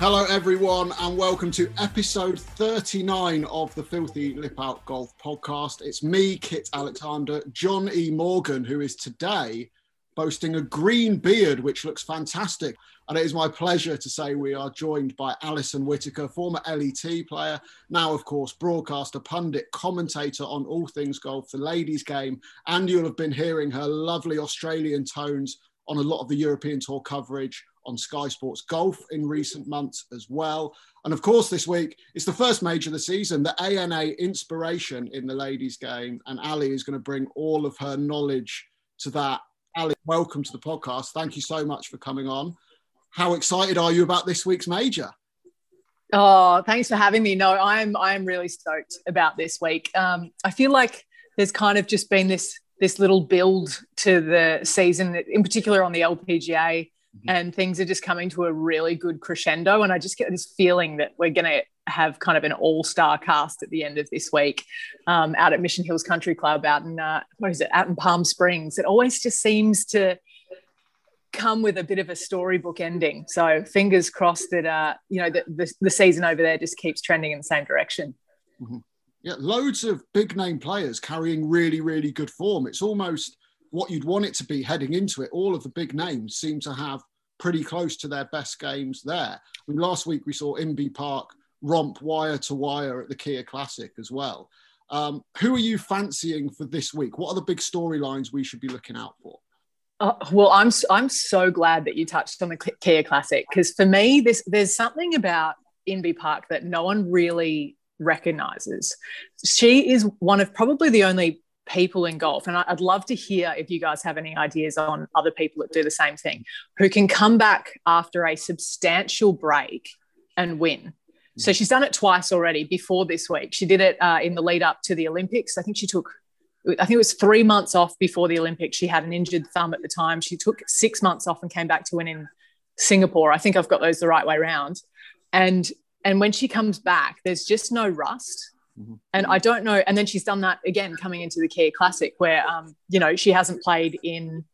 Hello, everyone, and welcome to episode 39 of the Filthy Lip Out Golf podcast. It's me, Kit Alexander, John E. Morgan, who is today boasting a green beard, which looks fantastic. And it is my pleasure to say we are joined by Alison Whitaker, former LET player, now, of course, broadcaster, pundit, commentator on all things golf, the ladies' game. And you'll have been hearing her lovely Australian tones on a lot of the European Tour coverage on Sky Sports Golf in recent months as well. And of course, this week it's the first major of the season, the ANA inspiration in the ladies' game. And Ali is going to bring all of her knowledge to that. Ali, welcome to the podcast. Thank you so much for coming on. How excited are you about this week's major? Oh, thanks for having me. No, I'm I'm really stoked about this week. Um, I feel like there's kind of just been this this little build to the season, in particular on the LPGA mm-hmm. and things are just coming to a really good crescendo. And I just get this feeling that we're going to have kind of an all-star cast at the end of this week um, out at Mission Hills Country Club out in uh, what is it out in Palm Springs. It always just seems to come with a bit of a storybook ending. So fingers crossed that uh, you know the, the, the season over there just keeps trending in the same direction. Mm-hmm. Yeah, loads of big name players carrying really really good form. It's almost what you'd want it to be heading into it. All of the big names seem to have pretty close to their best games there. I mean, last week we saw Inbee Park romp wire to wire at the Kia Classic as well. Um, who are you fancying for this week? What are the big storylines we should be looking out for? Uh, well, I'm I'm so glad that you touched on the Kia Classic because for me, this there's something about Inbee Park that no one really recognizes. She is one of probably the only people in golf. And I'd love to hear if you guys have any ideas on other people that do the same thing who can come back after a substantial break and win. So she's done it twice already before this week. She did it uh, in the lead up to the Olympics. I think she took, I think it was three months off before the Olympics. She had an injured thumb at the time. She took six months off and came back to win in Singapore. I think I've got those the right way around. And and when she comes back, there's just no rust. Mm-hmm. And I don't know. And then she's done that again coming into the Kia Classic, where um, you know she hasn't played in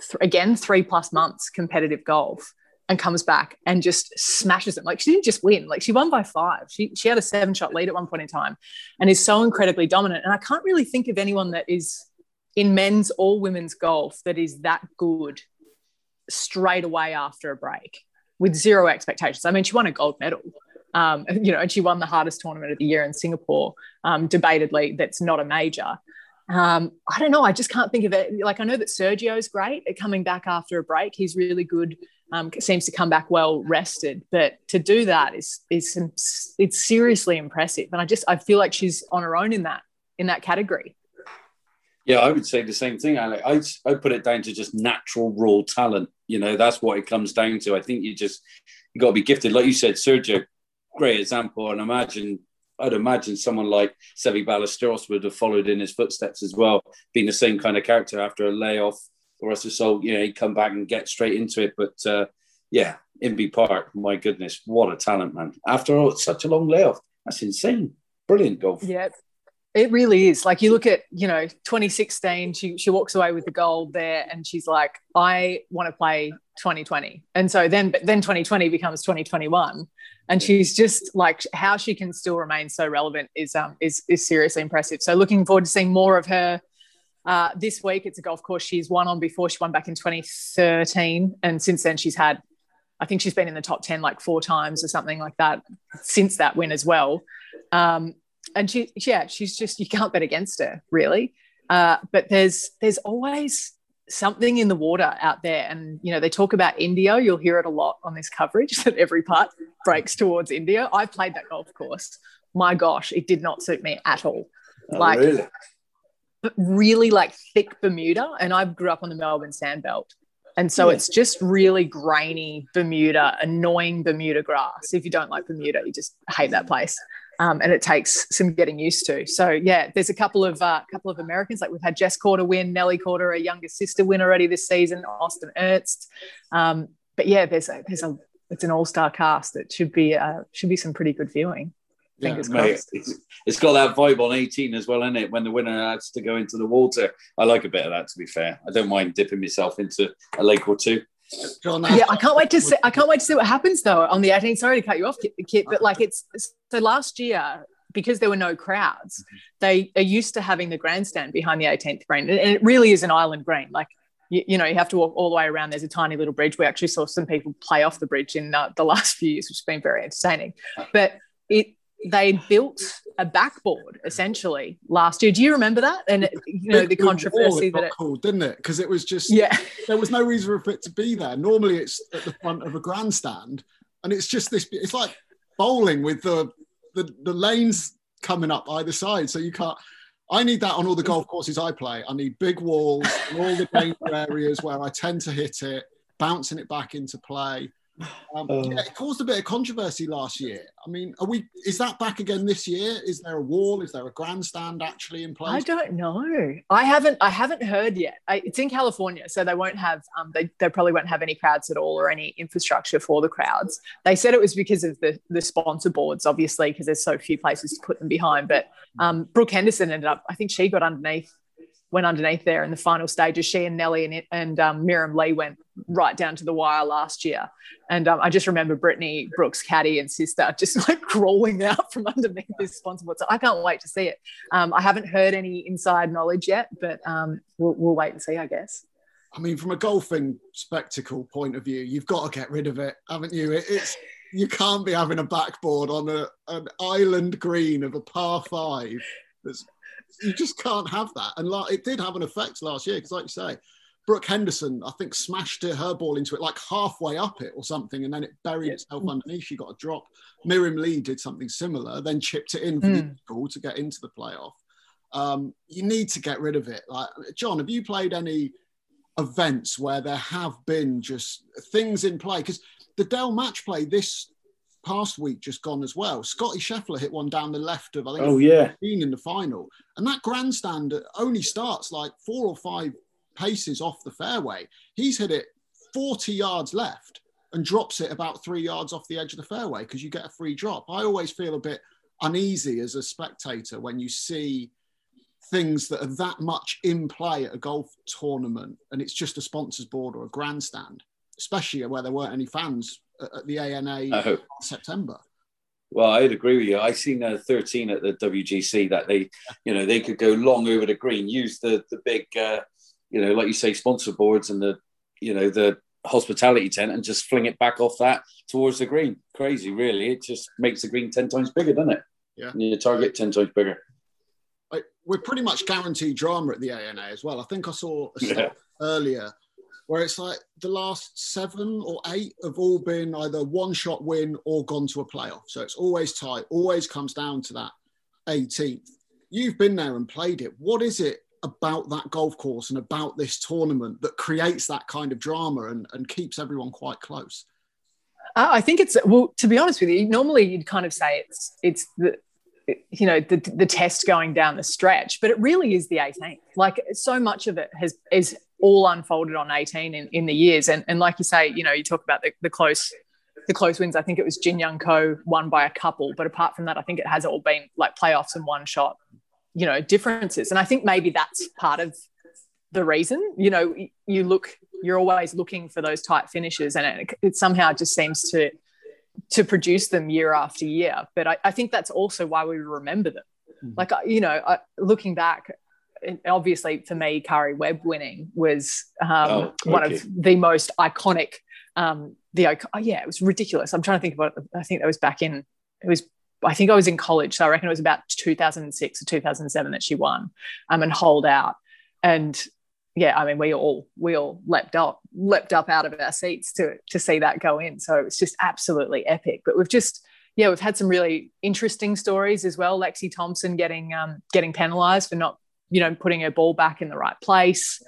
th- again three plus months competitive golf, and comes back and just smashes it. Like she didn't just win; like she won by five. She she had a seven shot lead at one point in time, and is so incredibly dominant. And I can't really think of anyone that is in men's or women's golf that is that good straight away after a break with zero expectations. I mean, she won a gold medal. Um, you know, and she won the hardest tournament of the year in Singapore. Um, debatedly, that's not a major. Um, I don't know. I just can't think of it. Like I know that Sergio's great at coming back after a break. He's really good. Um, seems to come back well rested. But to do that is is it's seriously impressive. And I just I feel like she's on her own in that in that category. Yeah, I would say the same thing. I I put it down to just natural raw talent. You know, that's what it comes down to. I think you just you got to be gifted, like you said. Sergio great example. And imagine, I'd imagine someone like Seve Ballesteros would have followed in his footsteps as well, being the same kind of character after a layoff or else so, you know, he'd come back and get straight into it. But uh, yeah, Inbee Park, my goodness, what a talent, man. After all, such a long layoff, that's insane. Brilliant golf. Yeah, it really is. Like you look at, you know, 2016, she she walks away with the gold there and she's like, I want to play 2020. And so then but then 2020 becomes 2021. And she's just like how she can still remain so relevant is um is is seriously impressive. So looking forward to seeing more of her uh, this week. It's a golf course she's won on before. She won back in 2013. And since then she's had I think she's been in the top 10 like four times or something like that since that win as well. Um, and she yeah she's just you can't bet against her really. Uh, but there's there's always something in the water out there. And you know they talk about Indio. You'll hear it a lot on this coverage that every putt breaks towards Indio. I've played that golf course. My gosh it did not suit me at all. Oh, like really? really like thick bermuda. And i grew up on the melbourne sandbelt and so yeah. it's just really grainy bermuda annoying bermuda grass. If you don't like bermuda you just hate that place um, and it takes some getting used to. So yeah, there's a couple of uh, couple of Americans like we've had Jess Korda win, Nelly Korda, a younger sister win already this season, Austin Ernst. Um, but yeah, there's a there's a it's an all star cast. It should be uh, should be some pretty good viewing. Yeah, mate, it's, it's got that vibe on 18 as well, isn't it? When the winner has to go into the water, I like a bit of that. To be fair, I don't mind dipping myself into a lake or two. John, yeah, I can't wait to see. I can't wait to see what happens though on the 18th. Sorry to cut you off, Kit, but like it's so last year because there were no crowds, they are used to having the grandstand behind the 18th green, and it really is an island green. Like you, you, know, you have to walk all the way around. There's a tiny little bridge. We actually saw some people play off the bridge in uh, the last few years, which has been very entertaining. But it they built a backboard essentially last year. Do you remember that? And you know the controversy that it was called, didn't it? Because it was just yeah, there was no reason for it to be there. Normally, it's at the front of a grandstand, and it's just this. It's like bowling with the the, the lanes coming up either side, so you can't. I need that on all the golf courses I play. I need big walls in all the danger areas where I tend to hit it, bouncing it back into play. Um, uh, yeah, it caused a bit of controversy last year. I mean, are we? Is that back again this year? Is there a wall? Is there a grandstand actually in place? I don't know. I haven't. I haven't heard yet. I, it's in California, so they won't have. Um, they, they probably won't have any crowds at all or any infrastructure for the crowds. They said it was because of the the sponsor boards, obviously, because there's so few places to put them behind. But um, Brooke Henderson ended up. I think she got underneath went underneath there in the final stages. She and Nelly and, and um, Mirim Lee went right down to the wire last year. And um, I just remember Brittany Brooks' caddy and sister just like crawling out from underneath this sponsor board. So I can't wait to see it. Um, I haven't heard any inside knowledge yet, but um, we'll, we'll wait and see, I guess. I mean, from a golfing spectacle point of view, you've got to get rid of it, haven't you? It, it's you can't be having a backboard on a, an island green of a par five that's you just can't have that. And like it did have an effect last year because, like you say, Brooke Henderson, I think, smashed it, her ball into it like halfway up it or something, and then it buried yeah. itself underneath. She got a drop. Mirim Lee did something similar, then chipped it in for mm. the goal to get into the playoff. Um, you need to get rid of it. Like John, have you played any events where there have been just things in play? Because the Dell match play this past week just gone as well. Scotty Scheffler hit one down the left of I think oh yeah in the final, and that grandstand only starts like four or five paces off the fairway. He's hit it 40 yards left and drops it about three yards off the edge of the fairway because you get a free drop. I always feel a bit uneasy as a spectator when you see things that are that much in play at a golf tournament and it's just a sponsors board or a grandstand, especially where there weren't any fans at the ANA in September. Well, I'd agree with you. I seen a 13 at the WGC that they, you know, they could go long over the green, use the the big, uh, you know, like you say, sponsor boards and the, you know, the hospitality tent and just fling it back off that towards the green. Crazy, really. It just makes the green 10 times bigger, doesn't it? Yeah. And your target 10 times bigger. We're pretty much guaranteed drama at the ANA as well. I think I saw a yeah. earlier where it's like the last seven or eight have all been either one shot win or gone to a playoff. So it's always tight, always comes down to that 18th. You've been there and played it. What is it about that golf course and about this tournament that creates that kind of drama and, and keeps everyone quite close? Uh, I think it's well. To be honest with you, normally you'd kind of say it's it's the you know the the test going down the stretch, but it really is the 18th. Like so much of it has is all unfolded on 18 in, in the years. And, and like you say, you know, you talk about the, the close the close wins. I think it was Jin Young Ko won by a couple, but apart from that, I think it has all been like playoffs and one shot, you know, differences. And I think maybe that's part of the reason. You know, you look, you're always looking for those tight finishes, and it, it somehow just seems to to produce them year after year. But I, I think that's also why we remember them. Mm-hmm. Like you know, I, looking back, obviously for me, Karrie Webb winning was um, oh, okay. one of the most iconic. Um, the oh, yeah, it was ridiculous. I'm trying to think about. I think that was back in. It was. I think I was in college, so I reckon it was about 2006 or 2007 that she won, um, and hold out. And yeah, I mean, we all we all leapt up, leapt up out of our seats to to see that go in. So it's just absolutely epic. But we've just yeah, we've had some really interesting stories as well. Lexi Thompson getting um, getting penalised for not you know, putting her ball back in the right place.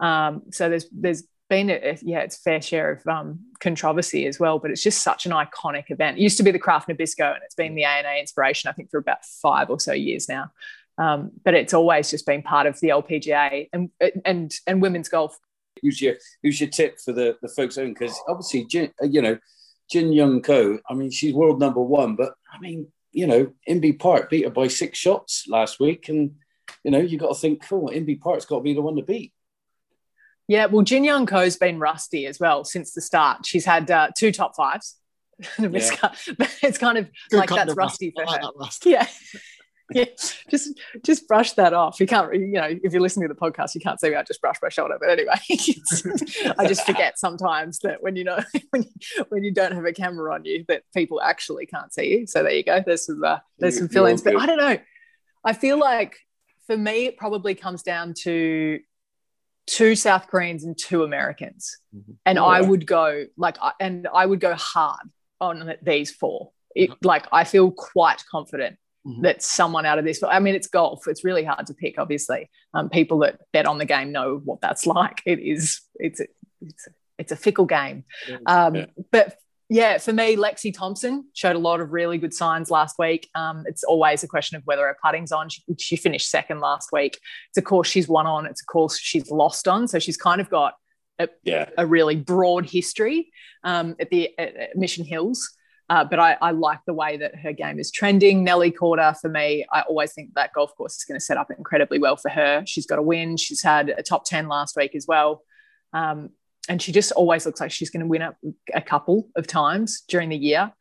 Um, so there's there's been a, yeah, it's fair share of um, controversy as well, but it's just such an iconic event. It used to be the Kraft Nabisco, and it's been the ANA inspiration, I think, for about five or so years now. Um, but it's always just been part of the LPGA and and and women's golf. Who's your who's your tip for the the folks own? Because obviously, Jin, you know, Jin Young Ko. I mean, she's world number one, but I mean, you know, Inbee Park beat her by six shots last week, and you know, you got to think, cool, Inbee Park's got to be the one to beat. Yeah, well, Jin Young Ko's been rusty as well since the start. She's had uh, two top fives. yeah. it's kind of Good like that's rusty for her. Rust. Yeah. yeah, just just brush that off. You can't, you know, if you're listening to the podcast, you can't see me. I just brush my shoulder. But anyway, I just forget sometimes that when you know when you, when you don't have a camera on you, that people actually can't see you. So there you go. There's some uh, there's some fill-ins. But I don't know. I feel like for me, it probably comes down to two South Koreans and two Americans, mm-hmm. and oh, I would go like, and I would go hard on these four. It, like I feel quite confident mm-hmm. that someone out of this. I mean, it's golf. It's really hard to pick. Obviously, um, people that bet on the game know what that's like. It is. It's a, it's a, it's a fickle game. Um, yeah. But yeah, for me, Lexi Thompson showed a lot of really good signs last week. Um, it's always a question of whether her putting's on. She, she, finished second last week. It's a course she's won on. It's a course she's lost on. So she's kind of got a, yeah. a really broad history um, at the at, at Mission Hills. Uh, but I, I, like the way that her game is trending. Nelly Korda, for me, I always think that golf course is going to set up incredibly well for her. She's got a win. She's had a top 10 last week as well. Um, and she just always looks like she's going to win a, a couple of times during the year.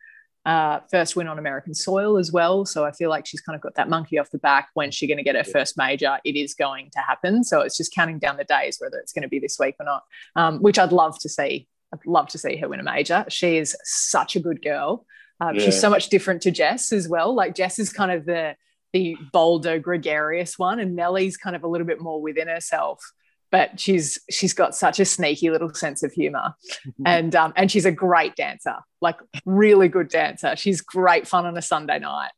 Uh, first win on American soil as well. So I feel like she's kind of got that monkey off the back. When she's going to get her first major? It is going to happen. So it's just counting down the days whether it's going to be this week or not, um, which I'd love to see. I'd love to see her win a major. She is such a good girl. Um, yeah. She's so much different to Jess as well. Like Jess is kind of the the bolder, gregarious one, and Nelly's kind of a little bit more within herself. But she's she's got such a sneaky little sense of humor, and um, and she's a great dancer, like really good dancer. She's great fun on a Sunday night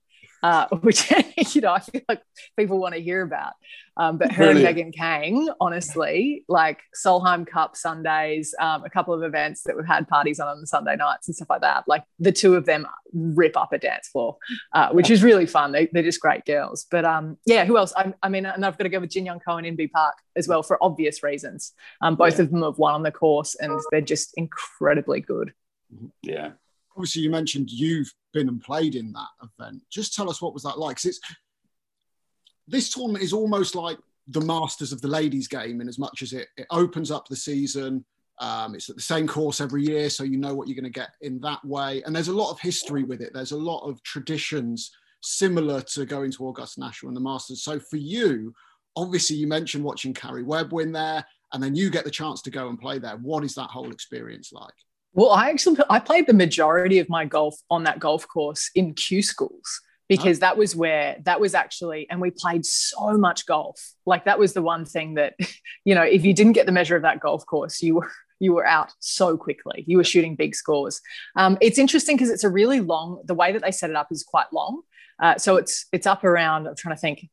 uh, which you know I feel like people want to hear about. Um, but her Brilliant. and Megan Khang, honestly, like Solheim Cup Sundays, um, a couple of events that we've had parties on on the Sunday nights and stuff like that. Like the two of them rip up a dance floor, uh, which is really fun. They, are just great girls. But um, yeah, who else? I, I, mean, and I've got to go with Jin Young Ko and Inbee Park as well for obvious reasons. Um, both yeah. of them have won on the course, and they're just incredibly good. Yeah, obviously you mentioned you've been and played in that event. Just tell us what was that like? Because it's this tournament is almost like the Masters of the ladies' game, in as much as it, it opens up the season. Um, it's at the same course every year, so you know what you're going to get in that way. And there's a lot of history with it. There's a lot of traditions similar to going to Augusta National and the Masters. So for you, obviously, you mentioned watching Karrie Webb win there, and then you get the chance to go and play there. What is that whole experience like? Well, I actually I played the majority of my golf on that golf course in Q schools because oh. that was where that was actually and we played so much golf. Like that was the one thing that you know, if you didn't get the measure of that golf course, you were you were out so quickly. You were shooting big scores. Um, it's interesting because it's a really long. The way that they set it up is quite long. Uh, so it's it's up around. I'm trying to think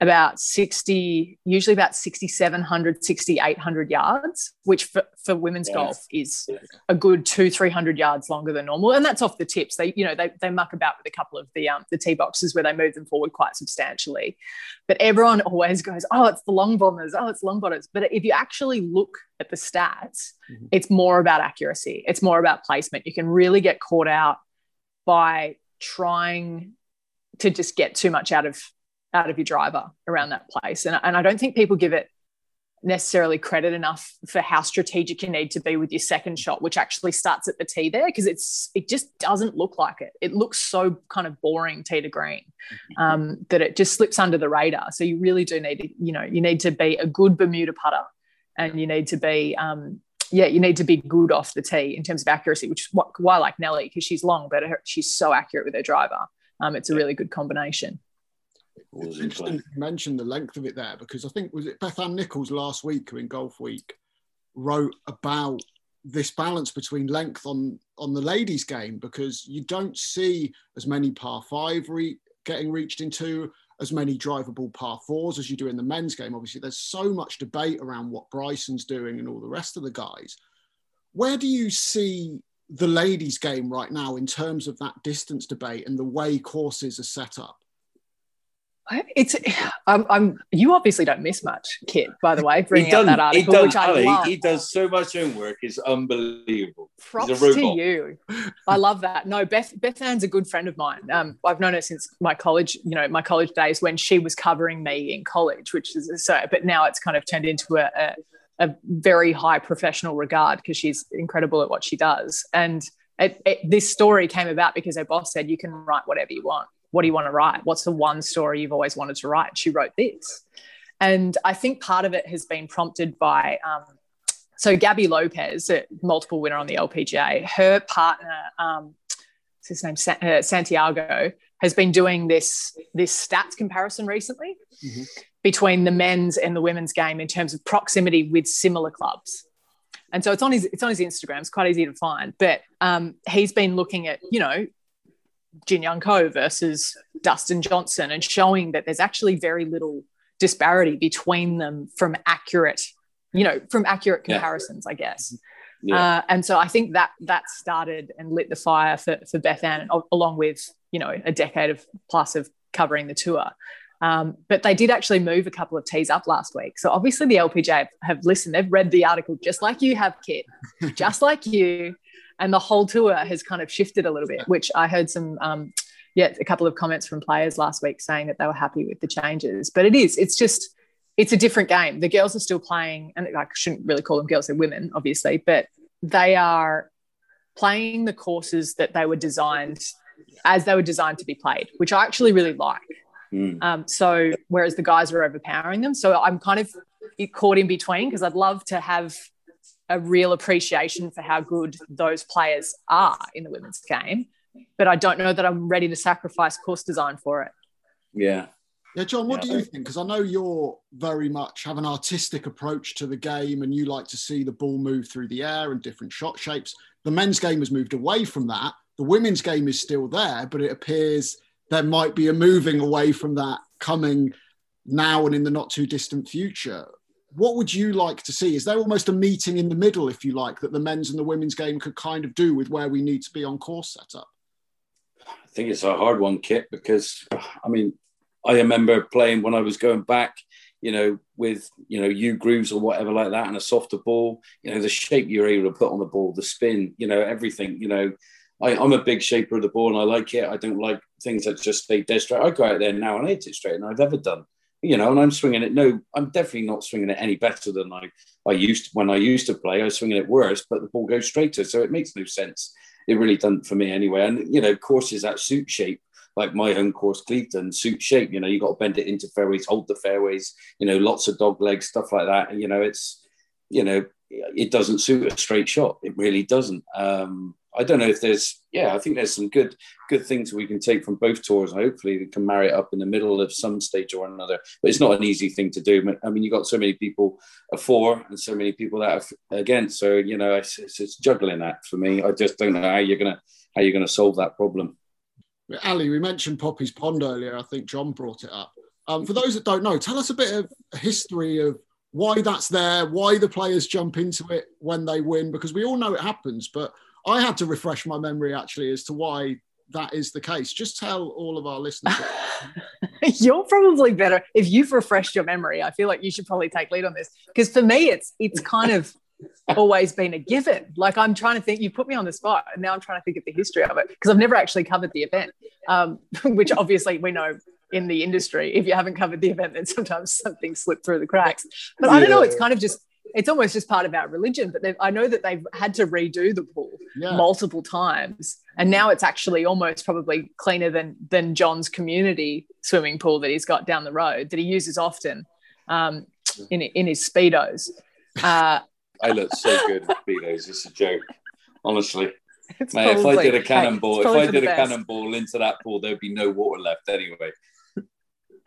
about 60, usually about 6,700, 6,800 yards, which for, for women's yes. golf is a good two, 300 yards longer than normal. And that's off the tips. They, you know, they, they muck about with a couple of the, um, the tee boxes where they move them forward quite substantially. But everyone always goes, oh, it's the long bombers. Oh, it's long bombers. But if you actually look at the stats, mm-hmm. it's more about accuracy. It's more about placement. You can really get caught out by trying to just get too much out of out of your driver around that place. And, and I don't think people give it necessarily credit enough for how strategic you need to be with your second shot, which actually starts at the tee there, because it's it just doesn't look like it. It looks so kind of boring tee to green mm-hmm. um, that it just slips under the radar. So you really do need to, you know, you need to be a good Bermuda putter, and you need to be. Um, yeah, you need to be good off the tee in terms of accuracy, which is why I like Nelly because she's long, but her, she's so accurate with her driver. Um, it's a really good combination. It's interesting you mentioned the length of it there because I think was it Beth Ann Nichols last week who in Golf Week wrote about this balance between length on on the ladies game because you don't see as many par five re- getting reached into as many drivable par fours as you do in the men's game. Obviously there's so much debate around what bryson's doing and all the rest of the guys. Where do you see the ladies game right now in terms of that distance debate and the way courses are set up it's I'm, I'm, you obviously don't miss much, Kit. By the way, bringing up that article, which I Ali, love. He does so much homework; it's unbelievable. Props to you. I love that. No, Beth Beth Ann's a good friend of mine. Um, I've known her since my college, you know, my college days when she was covering me in college, which is so. But now it's kind of turned into a, a a very high professional regard because she's incredible at what she does. And it, it, this story came about because her boss said, You can write whatever you want. What do you want to write? What's the one story you've always wanted to write? She wrote this. And I think part of it has been prompted by, um, so Gaby Lopez, a multiple winner on the LPGA, her partner, um, his name, uh, Santiago, has been doing this, this stats comparison recently mm-hmm. between the men's and the women's game in terms of proximity with similar clubs. And so it's on his it's on his Instagram. It's quite easy to find. But um, he's been looking at you know Jin Young Ko versus Dustin Johnson and showing that there's actually very little disparity between them from accurate, you know, from accurate comparisons, yeah. I guess. Yeah. Uh, and so I think that that started and lit the fire for, for Beth Ann, along with, you know, a decade of plus of covering the tour. Um, but they did actually move a couple of tees up last week. So obviously the LPGA have, have listened. They've read the article just like you have, Kit, just like you. And the whole tour has kind of shifted a little bit, which I heard some, um, yeah, a couple of comments from players last week saying that they were happy with the changes. But it is, it's just, it's a different game. The girls are still playing, and I shouldn't really call them girls, they're women, obviously, but they are playing the courses that they were designed as they were designed to be played, which I actually really like. Mm. Um, so whereas the guys are overpowering them, so I'm kind of caught in between because I'd love to have a real appreciation for how good those players are in the women's game, but I don't know that I'm ready to sacrifice course design for it. Yeah. Yeah, John, what yeah. do you think? Because I know you're very much have an artistic approach to the game and you like to see the ball move through the air and different shot shapes. The men's game has moved away from that. The women's game is still there, but it appears there might be a moving away from that coming now and in the not too distant future. What would you like to see? Is there almost a meeting in the middle, if you like, that the men's and the women's game could kind of do with where we need to be on course setup? I think it's a hard one, Kit, because I mean, I remember playing when I was going back, you know, with you know U grooves or whatever like that, and a softer ball. You know, the shape you're able to put on the ball, the spin, you know, everything. You know, I, am a big shaper of the ball and I like it. I don't like things that just stay dead straight. I go out there now and hit it straight, and I've ever done. You know, and I'm swinging it. No, I'm definitely not swinging it any better than I, I used to, when I used to play. I was swinging it worse, but the ball goes straighter, so it makes no sense. It really doesn't for me anyway. And you know, courses that suit shape, like my home course, Clevedon, suit shape. You know, you got to bend it into fairways, hold the fairways. You know, lots of dog legs, stuff like that. And you know, it's you know, it doesn't suit a straight shot. It really doesn't. Um, I don't know if there's, yeah, I think there's some good good things we can take from both tours. Hopefully, we can marry it up in the middle of some stage or another. But it's not an easy thing to do. I mean, you've got so many people for and so many people that are against. So you know, it's, it's, it's juggling that for me. I just don't know how you're gonna how you're gonna solve that problem. Ali, we mentioned Poppy's Pond earlier. I think John brought it up. Um, for those that don't know, tell us a bit of history of why that's there, why the players jump into it when they win, because we all know it happens, but I had to refresh my memory actually as to why that is the case. Just tell all of our listeners. You're probably better if you've refreshed your memory. I feel like you should probably take lead on this because for me, it's it's kind of always been a given. Like I'm trying to think. You put me on the spot, and now I'm trying to think of the history of it because I've never actually covered the event, um, which obviously we know in the industry. If you haven't covered the event, then sometimes something slipped through the cracks. But. I don't know. It's kind of just it's almost just part of our religion. But I know that they've had to redo the pool yeah. multiple times, and now it's actually almost probably cleaner than than John's community swimming pool that he's got down the road that he uses often um, in in his speedos. Uh, I look so good in speedos. It's a joke, honestly. Mate, probably, if I did a cannonball, if I did a best. cannonball into that pool, there'd be no water left anyway.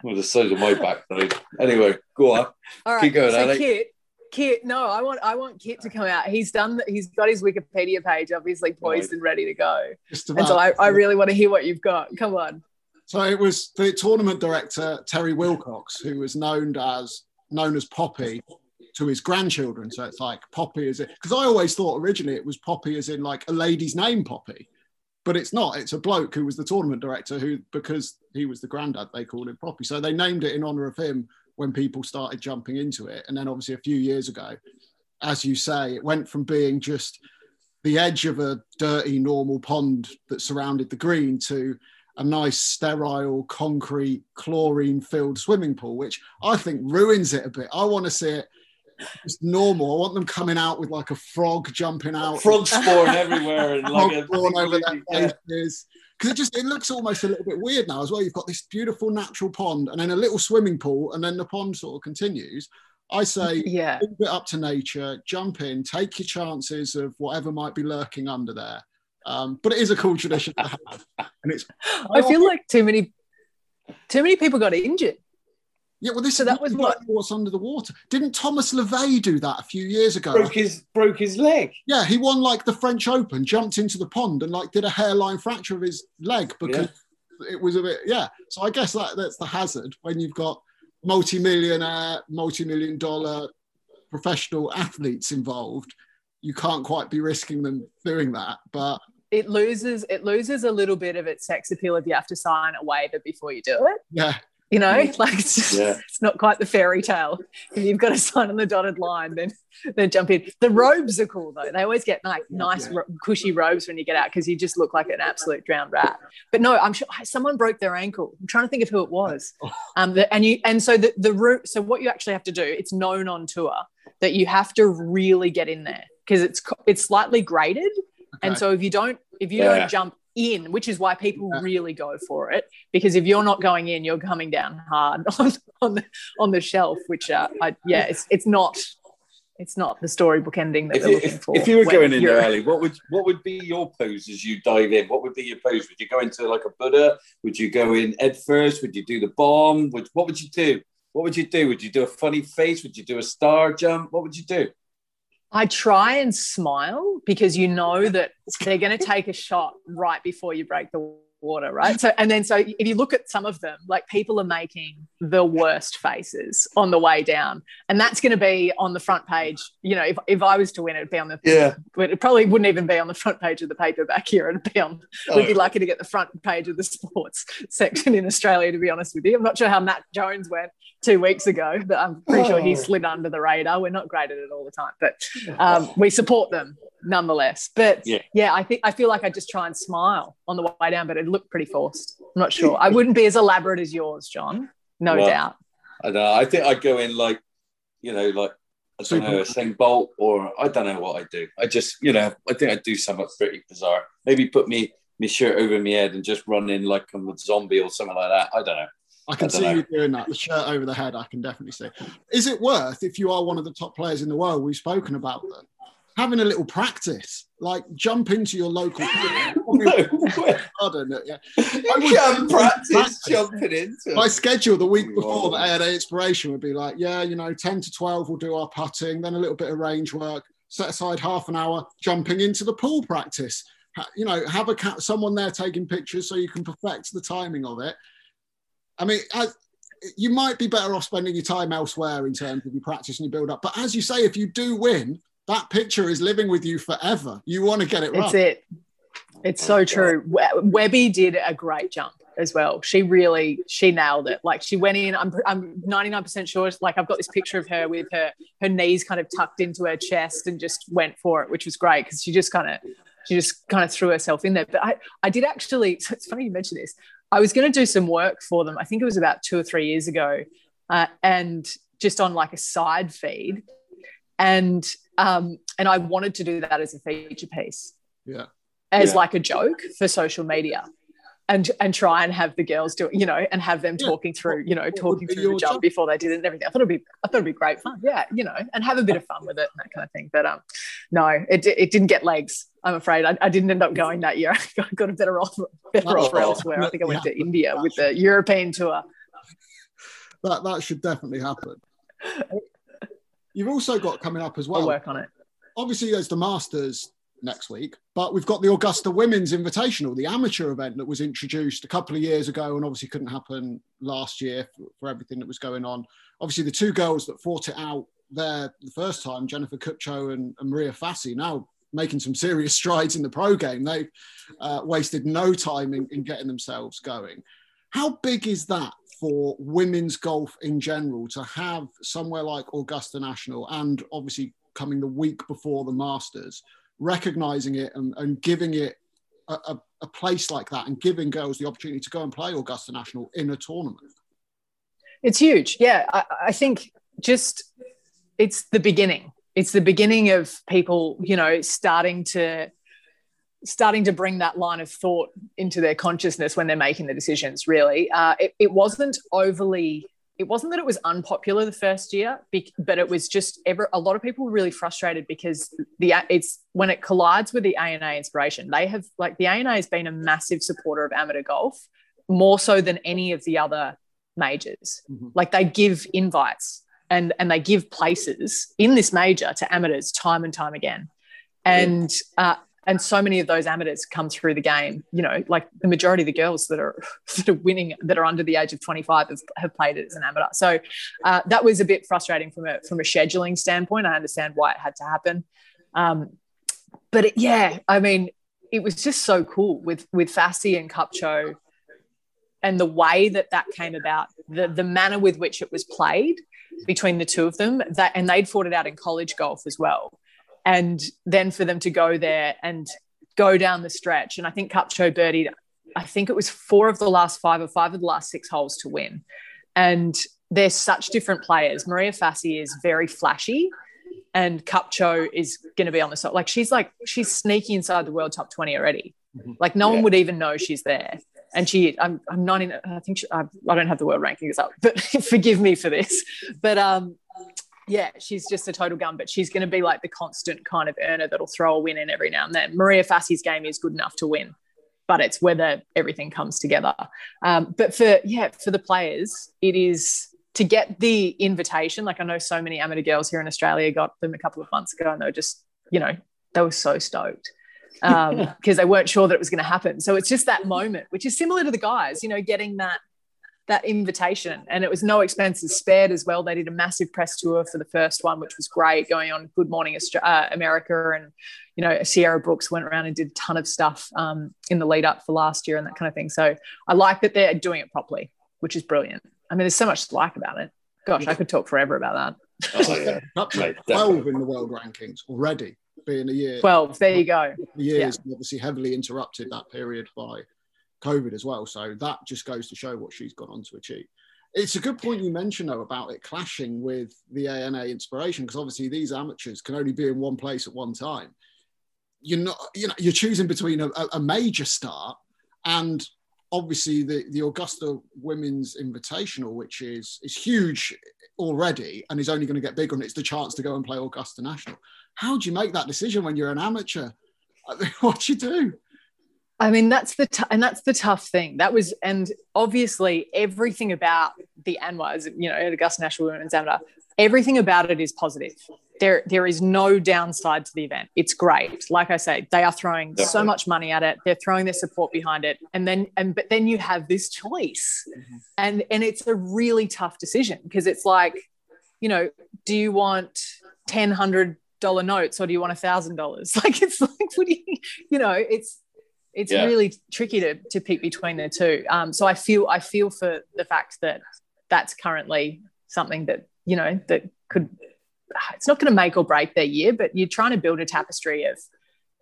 Well, the size of my back, though. Anyway, go on. All right. Keep going, so Kit, Kit, no, I want I want Kit to come out. He's done he's got his Wikipedia page obviously poised and ready to go. And so I, I really want to hear what you've got. Come on. So it was the tournament director Terry Wilcox, who was known as known as Poppy to his grandchildren. So it's like Poppy is it because I always thought originally it was Poppy as in like a lady's name Poppy. But it's not. It's a bloke who was the tournament director who, because he was the granddad, they called him Poppy. So they named it in honor of him when people started jumping into it. And then obviously a few years ago, as you say, it went from being just the edge of a dirty normal pond that surrounded the green to a nice sterile concrete chlorine filled swimming pool which i think ruins it a bit i want to see it just normal. I want them coming out with like a frog jumping out, frog spawn everywhere, and like a spawn over their faces. Because it just it looks almost a little bit weird now as well. You've got this beautiful natural pond, and then a little swimming pool, and then the pond sort of continues. I say, yeah, leave it up to nature. Jump in, take your chances of whatever might be lurking under there. Um, but it is a cool tradition to have, and it's. I feel like too many, too many people got injured. Yeah, well, this so that was what what's under the water. Didn't Thomas Levet do that a few years ago? Broke his broke his leg. Yeah, he won like the French Open, jumped into the pond, and like did a hairline fracture of his leg because yeah. it was a bit. Yeah, so I guess that that's the hazard when you've got multi-millionaire, multi-million dollar professional athletes involved. You can't quite be risking them doing that, but it loses it loses a little bit of its sex appeal if you have to sign a waiver before you do it. Yeah, you know like it's, just, yeah. it's not quite the fairy tale if you've got to sign on the dotted line then then jump in the robes are cool though they always get like nice yeah. cushy robes when you get out because you just look like an absolute drowned rat but no i'm sure someone broke their ankle i'm trying to think of who it was oh. um the, and you and so the the route so what you actually have to do it's known on tour that you have to really get in there because it's it's slightly graded okay. and so if you don't if you yeah. don't jump in, which is why people really go for it. Because if you're not going in, you're coming down hard on, on the on the shelf. Which, uh, I, yeah, it's it's not it's not the storybook ending that if, we're looking if, for. If you were going in there, Ali, what would what would be your pose as you dive in? What would be your pose? Would you go into like a Buddha? Would you go in head first? Would you do the bomb? Would, what would you do? What would you do? Would you do a funny face? Would you do a star jump? What would you do? I try and smile because you know that they're going to take a shot right before you break the water, right? So, and then so if you look at some of them, like people are making the worst faces on the way down, and that's going to be on the front page. You know, if, if I was to win, it'd be on the yeah, but it probably wouldn't even be on the front page of the paper back here. It'd be on. Oh. We'd be lucky to get the front page of the sports section in Australia. To be honest with you, I'm not sure how Matt Jones went two weeks ago, but I'm pretty oh. sure he oh. slid under the radar. We're not great at it all the time, but um, we support them nonetheless. But yeah. yeah, I think I feel like I just try and smile on the way down, but it looked pretty forced. I'm not sure. I wouldn't be as elaborate as yours, John. No well, doubt. I know. I think I'd go in like, you know, like I don't know, Usain Bolt, or I don't know what I do. I just, you know, I think I'd do something pretty bizarre. Maybe put me my shirt over my head and just run in like I'm a zombie or something like that. I don't know. I can I see know. you doing that. The shirt over the head, I can definitely see. Is it worth, if you are one of the top players in the world, we've spoken about them, having a little practice, like jump into your local. no, Pardon, yeah. I would can practice, practice jumping into. My schedule the week oh, before the ANA Inspiration would be like, yeah, you know, ten to twelve we'll do our putting, then a little bit of range work. Set aside half an hour jumping into the pool practice. You know, have a cat, someone there taking pictures so you can perfect the timing of it. I mean, as, you might be better off spending your time elsewhere in terms of your practice and your build up. But as you say, if you do win, that picture is living with you forever. You want to get it right. It's it. It's so true. Webby did a great jump as well. She really she nailed it. Like she went in. I'm I'm 99% sure. Like I've got this picture of her with her her knees kind of tucked into her chest and just went for it, which was great because she just kind of she just kind of threw herself in there. But I I did actually. So it's funny you mention this. I was going to do some work for them. I think it was about two or three years ago, uh, and just on like a side feed and um, and I wanted to do that as a feature piece. Yeah. As yeah. like a joke for social media. And, and try and have the girls do it, you know and have them yeah. talking through you know talking through the job, jump before they did it and everything. I thought it'd be I thought it'd be great fun. Yeah, you know, and have a bit of fun with it and that kind of thing. But um, no, it, it didn't get legs. I'm afraid I, I didn't end up going that year. I got a better offer better offer elsewhere. I think I went to India with the European tour. That that should definitely happen. You've also got coming up as well. I'll work on it. Obviously, there's the Masters next week, but we've got the Augusta Women's Invitational, the amateur event that was introduced a couple of years ago and obviously couldn't happen last year for, for everything that was going on. Obviously, the two girls that fought it out there the first time, Jennifer Kupcho and, and Maria Fassi, now making some serious strides in the pro game. They've uh, wasted no time in, in getting themselves going. How big is that for women's golf in general to have somewhere like Augusta National and obviously coming the week before the Masters, recognizing it and, and giving it a, a, a, place like that and giving girls the opportunity to go and play Augusta National in a tournament? It's huge. Yeah. I, I think just it's the beginning. It's the beginning of people, you know, starting to starting to bring that line of thought into their consciousness when they're making the decisions. Really, uh, it, it wasn't overly it wasn't that it was unpopular the first year, but it was just ever a lot of people were really frustrated because the it's when it collides with the ANA inspiration. They have like the ANA has been a massive supporter of amateur golf, more so than any of the other majors. Mm-hmm. Like they give invites and and they give places in this major to amateurs time and time again. And uh, and so many of those amateurs come through the game you know like the majority of the girls that are that are winning that are under the age of 25 have, have played it as an amateur. So uh, that was a bit frustrating from a from a scheduling standpoint. I understand why it had to happen. Um, but it, yeah i mean it was just so cool with with Fassi and Kupcho and the way that that came about the the manner with which it was played between the two of them that and they'd fought it out in college golf as well and then for them to go there and go down the stretch. And I think Kupcho birdied, I think it was four of the last five or five of the last six holes to win. And they're such different players. Maria Fassi is very flashy, and Kupcho is going to be on the side. Like she's like she's sneaky inside the world top twenty already. Mm-hmm. Like no yeah. one would even know she's there. And she, I'm, I'm not in. I think she, I, I don't have the world rankings up, but forgive me for this. But um, yeah, she's just a total gun, but she's going to be like the constant kind of earner that'll throw a win in every now and then. Maria Fassi's game is good enough to win, but it's whether everything comes together. Um, but for yeah, for the players, it is to get the invitation. Like I know so many amateur girls here in Australia got them a couple of months ago, and they were just you know they were so stoked because um, they weren't sure that it was going to happen. So it's just that moment, which is similar to the guys, you know, getting that that invitation and it was no expenses spared as well. They did a massive press tour for the first one which was great going on good morning uh, america and you know sierra brooks went around and did a ton of stuff um, in the lead up for last year and that kind of thing. So i like that they're doing it properly which is brilliant. I mean there's so much to like about it. Gosh i could talk forever about that. Oh, yeah. Mate, 12 in the world rankings already being a year. 12 there you go. Years yeah. obviously heavily interrupted that period by COVID as well. So that just goes to show what she's gone on to achieve. It's a good point you mentioned though about it clashing with the ANA inspiration because obviously these amateurs can only be in one place at one time. You're not, you know, you're choosing between a, a major start and obviously the, the Augusta Women's Invitational, which is is huge already and is only going to get bigger, and it's the chance to go and play Augusta National. How do you make that decision when you're an amateur? what do you do? I mean, that's the t- and that's the tough thing. That was and obviously everything about the ANWAs, you know, the Augusta National Women's Amateur, everything about it is positive. There, there is no downside to the event. It's great. Like I say, they are throwing Definitely. so much money at it. They're throwing their support behind it, and then and but then you have this choice, mm-hmm. and and it's a really tough decision because it's like, you know, do you want ten hundred dollar notes or do you want a thousand dollars? Like it's like, what do you, you know, it's it's yeah. really tricky to, to pick between the two. Um, so I feel I feel for the fact that that's currently something that you know that could it's not going to make or break their year, but you're trying to build a tapestry of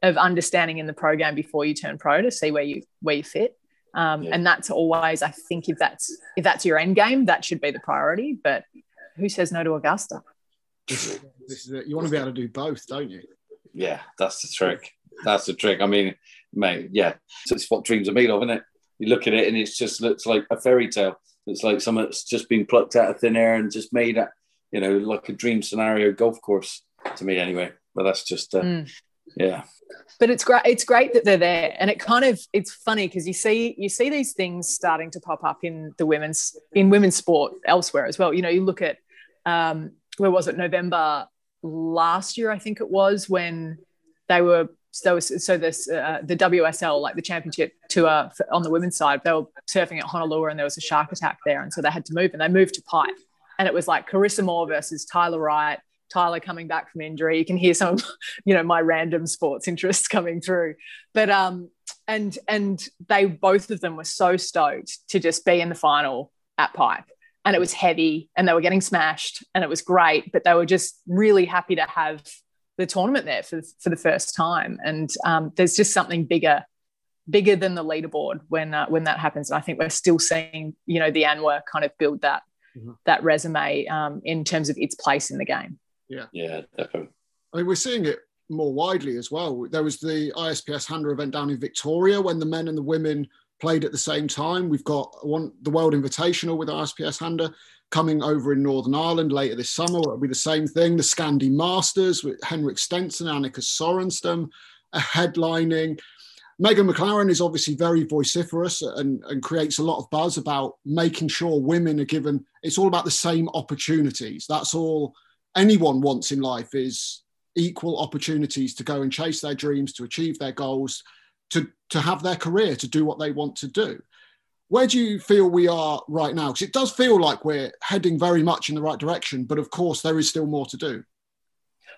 of understanding in the program before you turn pro to see where you where you fit. Um, yeah. And that's always, I think, if that's if that's your end game, that should be the priority. But who says no to Augusta? This is it. You want to be able to do both, don't you? Yeah, that's the trick. That's the trick. I mean, mate, yeah, so it's what dreams are made of, isn't it? You look at it and it just looks like a fairy tale. It's like something that's just been plucked out of thin air and just made at, you know, like a dream scenario golf course to me, anyway. But that's just, uh, mm. yeah. But it's great. It's great that they're there, and it kind of it's funny because you see you see these things starting to pop up in the women's in women's sport elsewhere as well. You know, you look at um, where was it November last year? I think it was when they were so so this uh, the WSL like the championship tour on the women's side they were surfing at Honolua and there was a shark attack there. And so they had to move and they moved to Pipe and it was like Carissa Moore versus Tyler Wright Tyler coming back from injury. You can hear some you know my random sports interests coming through. But um and and they both of them were so stoked to just be in the final at Pipe and it was heavy and they were getting smashed and it was great but they were just really happy to have the tournament there for, for the first time. And um, there's just something bigger, bigger than the leaderboard when uh, when that happens. And I think we're still seeing, you know, the ANWA kind of build that mm-hmm. that resume um, in terms of its place in the game. Yeah. Yeah, definitely. I mean, we're seeing it more widely as well. There was the ISPS Handa event down in Victoria when the men and the women played at the same time. We've got one the World Invitational with ISPS Handa coming over in Northern Ireland later this summer. It'll be the same thing. The Scandi Masters with Henrik Stenson, Annika Sorenstam headlining. Meghan MacLaren is obviously very vociferous and, and creates a lot of buzz about making sure women are given, it's all about the same opportunities. That's all anyone wants in life is equal opportunities to go and chase their dreams, to achieve their goals, to, to have their career, to do what they want to do. Where do you feel we are right now? Because it does feel like we're heading very much in the right direction, but of course, there is still more to do.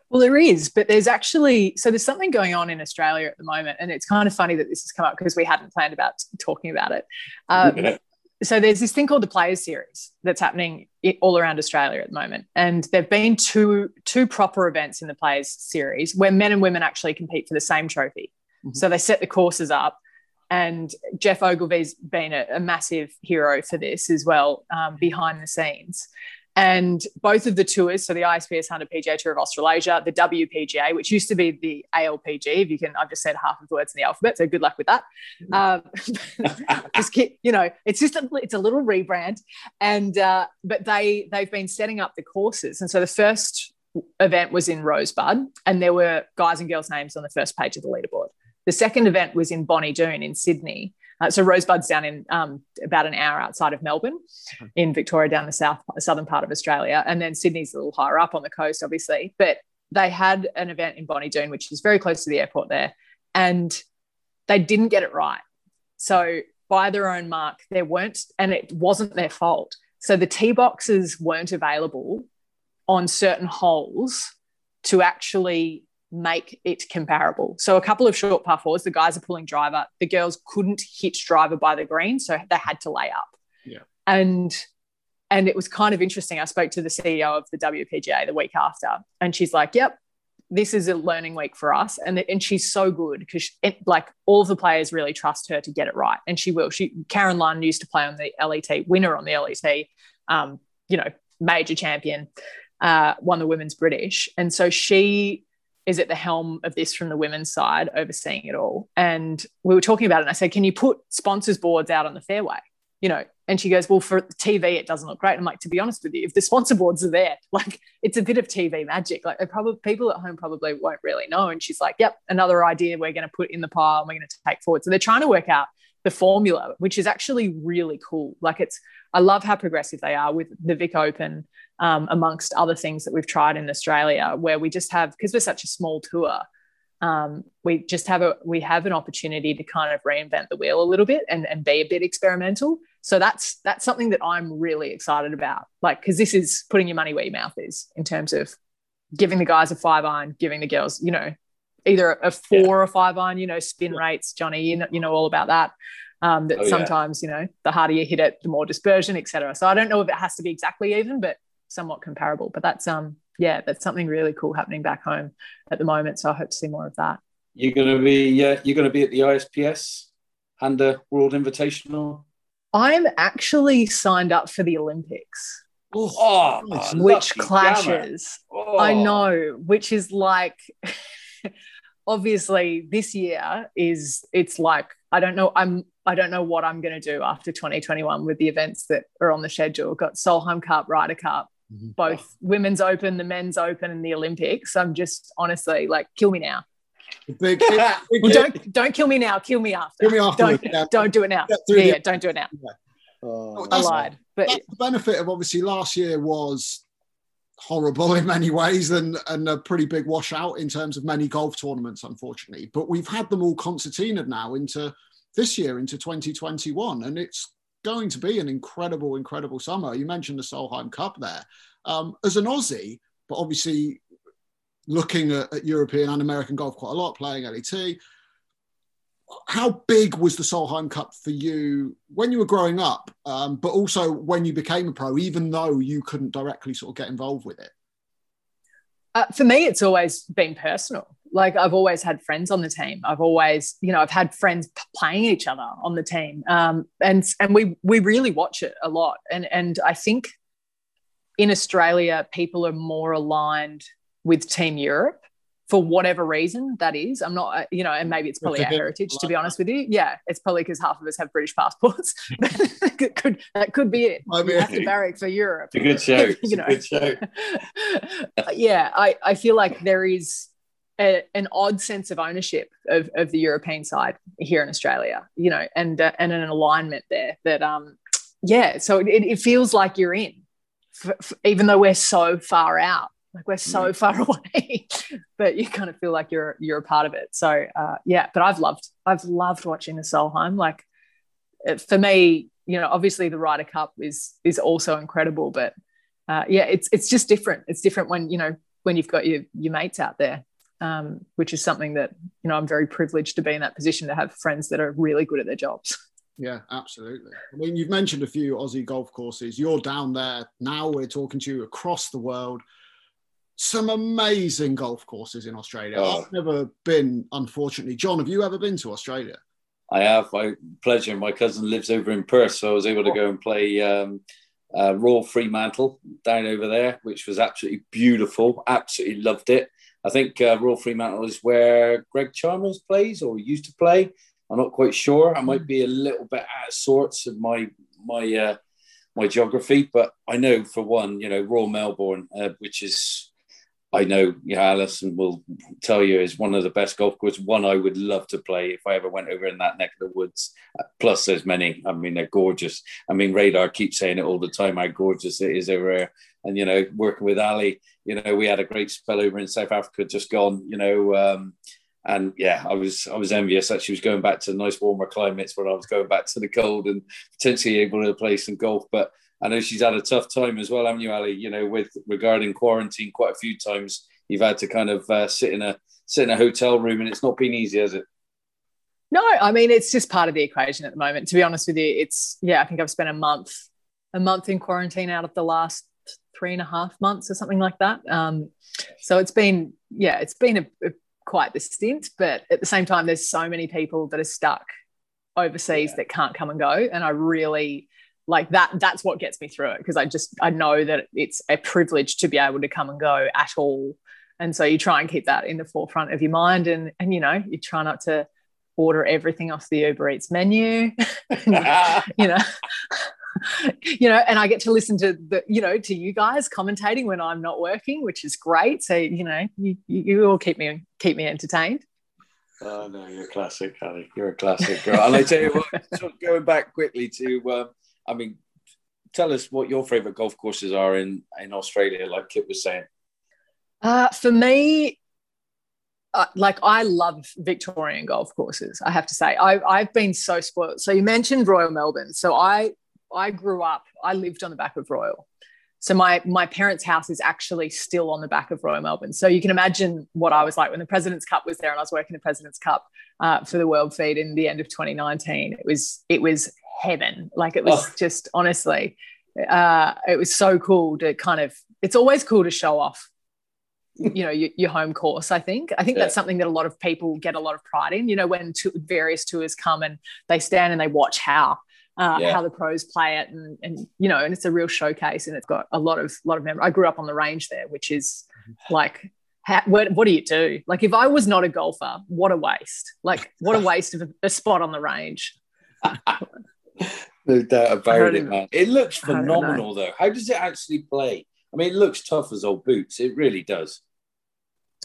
Well, there is, but there's actually so there's something going on in Australia at the moment, and it's kind of funny that this has come up because we hadn't planned about talking about it. Um, so there's this thing called the Players Series that's happening all around Australia at the moment, and there've been two two proper events in the Players Series where men and women actually compete for the same trophy. Mm-hmm. So they set the courses up, and Geoff Ogilvy's been a, a massive hero for this as well um, behind the scenes. And both of the tours, so the ISPS Handa PGA Tour of Australasia, the WPGA, which used to be the ALPG, if you can, I've just said half of the words in the alphabet, so good luck with that. Um, just keep, you know, it's just a, it's a little rebrand, and uh, but they they've been setting up the courses, and so the first event was in Rosebud, and there were guys and girls' names on the first page of the leaderboard. The second event was in Bonnie Doon in Sydney, uh, so Rosebud's down in um, about an hour outside of Melbourne, in Victoria, down the south southern part of Australia, and then Sydney's a little higher up on the coast, obviously. But they had an event in Bonnie Doon, which is very close to the airport there, and they didn't get it right. So by their own mark, there weren't, and it wasn't their fault. So the tee boxes weren't available on certain holes to actually make it comparable. So a couple of short par fours, the guys are pulling driver. The girls couldn't hit driver by the green, so they had to lay up. Yeah. And and it was kind of interesting. I spoke to the CEO of the WPGA the week after, and she's like, "Yep, this is a learning week for us." And and she's so good because like all of the players really trust her to get it right, and she will. She Karen Lunn used to play on the LET, winner on the LET, um, you know, major champion, uh, won the women's British, and so she is at the helm of this from the women's side, overseeing it all. And we were talking about it, and I said, "Can you put sponsors boards out on the fairway?" You know, and she goes, "Well, for TV, it doesn't look great." I'm like, "To be honest with you, if the sponsor boards are there, like it's a bit of TV magic. Like, probably people at home probably won't really know." And she's like, "Yep, another idea we're going to put in the pile and we're going to take forward." So they're trying to work out the formula, which is actually really cool. Like, it's I love how progressive they are with the Vic Open um, amongst other things that we've tried in Australia, where we just have because we're such a small tour, um, we just have a we have an opportunity to kind of reinvent the wheel a little bit and, and be a bit experimental. So that's that's something that I'm really excited about, like because this is putting your money where your mouth is in terms of giving the guys a five iron, giving the girls, you know, either a four yeah. or five iron, you know, spin rates, Johnny, you know, you know all about that. Um, that oh, sometimes, yeah. you know, the harder you hit it, the more dispersion, etc. So I don't know if it has to be exactly even, but somewhat comparable. But that's um yeah, that's something really cool happening back home at the moment. So I hope to see more of that. You're gonna be yeah, you're gonna be at the ISPS Handa World Invitational. I'm actually signed up for the Olympics. Oh, which clashes. Oh. I know, which is like obviously this year is it's like I don't know I'm I don't know what I'm going to do after 2021 with the events that are on the schedule. Got Solheim Cup, Ryder Cup, mm-hmm. both women's open, the men's open, and the Olympics. I'm just honestly like, kill me now. Big, big, well, don't don't kill me now. Kill me after. Kill me after. Don't, yeah. don't do it now. Yeah, yeah, don't do it now. Yeah. Oh, I lied. But the benefit of obviously last year was horrible in many ways and, and a pretty big washout in terms of many golf tournaments, unfortunately. But we've had them all concertinaed now into this year, into 2021. And it's going to be an incredible, incredible summer. You mentioned the Solheim Cup there. Um, as an Aussie, but obviously looking at, at, European and American golf quite a lot, playing LET. How big was the Solheim Cup for you when you were growing up, um, but also when you became a pro, even though you couldn't directly sort of get involved with it? Uh, for me, it's always been personal. Like I've always had friends on the team. I've always, you know, I've had friends playing each other on the team, um, and and we we really watch it a lot. And and I think in Australia, people are more aligned with Team Europe for whatever reason that is. I'm not, uh, you know, and maybe it's probably our heritage, to be honest with you. Yeah, it's probably because half of us have British passports. that could that could be it. I mean, have to barrack for Europe. It's a good show. you know. good show. yeah, I, I feel like there is a, an odd sense of ownership of, of the European side here in Australia, you know, and uh, and an alignment there that um yeah, so it, it feels like you're in, f- f- even though we're so far out like we're so mm. far away but you kind of feel like you're you're a part of it so uh, yeah but i've loved i've loved watching the solheim like for me you know obviously the Ryder Cup is is also incredible but uh, yeah it's it's just different it's different when you know when you've got your your mates out there um, which is something that you know i'm very privileged to be in that position to have friends that are really good at their jobs yeah, absolutely. I mean, you've mentioned a few Aussie golf courses. You're down there now. We're talking to you across the world some amazing golf courses in Australia. Oh. I've never been, unfortunately. John, have you ever been to Australia? I have. My pleasure. My cousin lives over in Perth, so I was able to go and play um, uh, Royal Fremantle down over there, which was absolutely beautiful. Absolutely loved it. I think uh, Royal Fremantle is where Greg Chalmers plays or used to play. I'm not quite sure. I might be a little bit out of sorts of my my uh, my geography, but I know for one, you know, Royal Melbourne, uh, which is I know Alison will tell you is one of the best golf courses. One I would love to play if I ever went over in that neck of the woods. Plus, there's many. I mean, they're gorgeous. I mean, Radar keeps saying it all the time how gorgeous it is over there. And you know, working with Ali, you know, we had a great spell over in South Africa just gone. You know, um, and yeah, I was I was envious that she was going back to nice warmer climates when I was going back to the cold and potentially able to play some golf. But I know she's had a tough time as well, haven't you, Ali? You know, with regarding quarantine, quite a few times you've had to kind of uh, sit in a sit in a hotel room, and it's not been easy, has it? No, I mean it's just part of the equation at the moment. To be honest with you, it's yeah. I think I've spent a month a month in quarantine out of the last three and a half months or something like that. Um, so it's been yeah, it's been a, a, quite the stint, but at the same time, there's so many people that are stuck overseas yeah. that can't come and go, and I really like that that's what gets me through it because i just i know that it's a privilege to be able to come and go at all and so you try and keep that in the forefront of your mind and and you know you try not to order everything off the uber eats menu you know you know and i get to listen to the you know to you guys commentating when i'm not working which is great so you know you, you all keep me keep me entertained Oh no, you're a classic, Ali. You're a classic girl. and I tell you what, going back quickly to um, I mean, tell us what your favorite golf courses are in in Australia, like Kit was saying. Uh, for me, uh, like I love Victorian golf courses. I have to say, I, I've been so spoiled. So you mentioned Royal Melbourne. So I I grew up. I lived on the back of Royal. So my my parents' house is actually still on the back of Royal Melbourne. So you can imagine what I was like when the President's Cup was there, and I was working the President's Cup uh, for the World Feed in the end of 2019. It was it was heaven. Like it was oh. just honestly, uh, it was so cool to kind of. It's always cool to show off, you know, your, your home course. I think. I think yeah. that's something that a lot of people get a lot of pride in. You know, when to, various tours come and they stand and they watch how. Uh, yeah. how the pros play it and, and you know and it's a real showcase and it's got a lot of lot of memory. I grew up on the range there which is like how, what, what do you do? Like, if I was not a golfer, what a waste! Like, what a waste of a, a spot on the range. no doubt about it, man. It looks phenomenal, though. How does it actually play? I mean, it looks tough as old boots. It really does.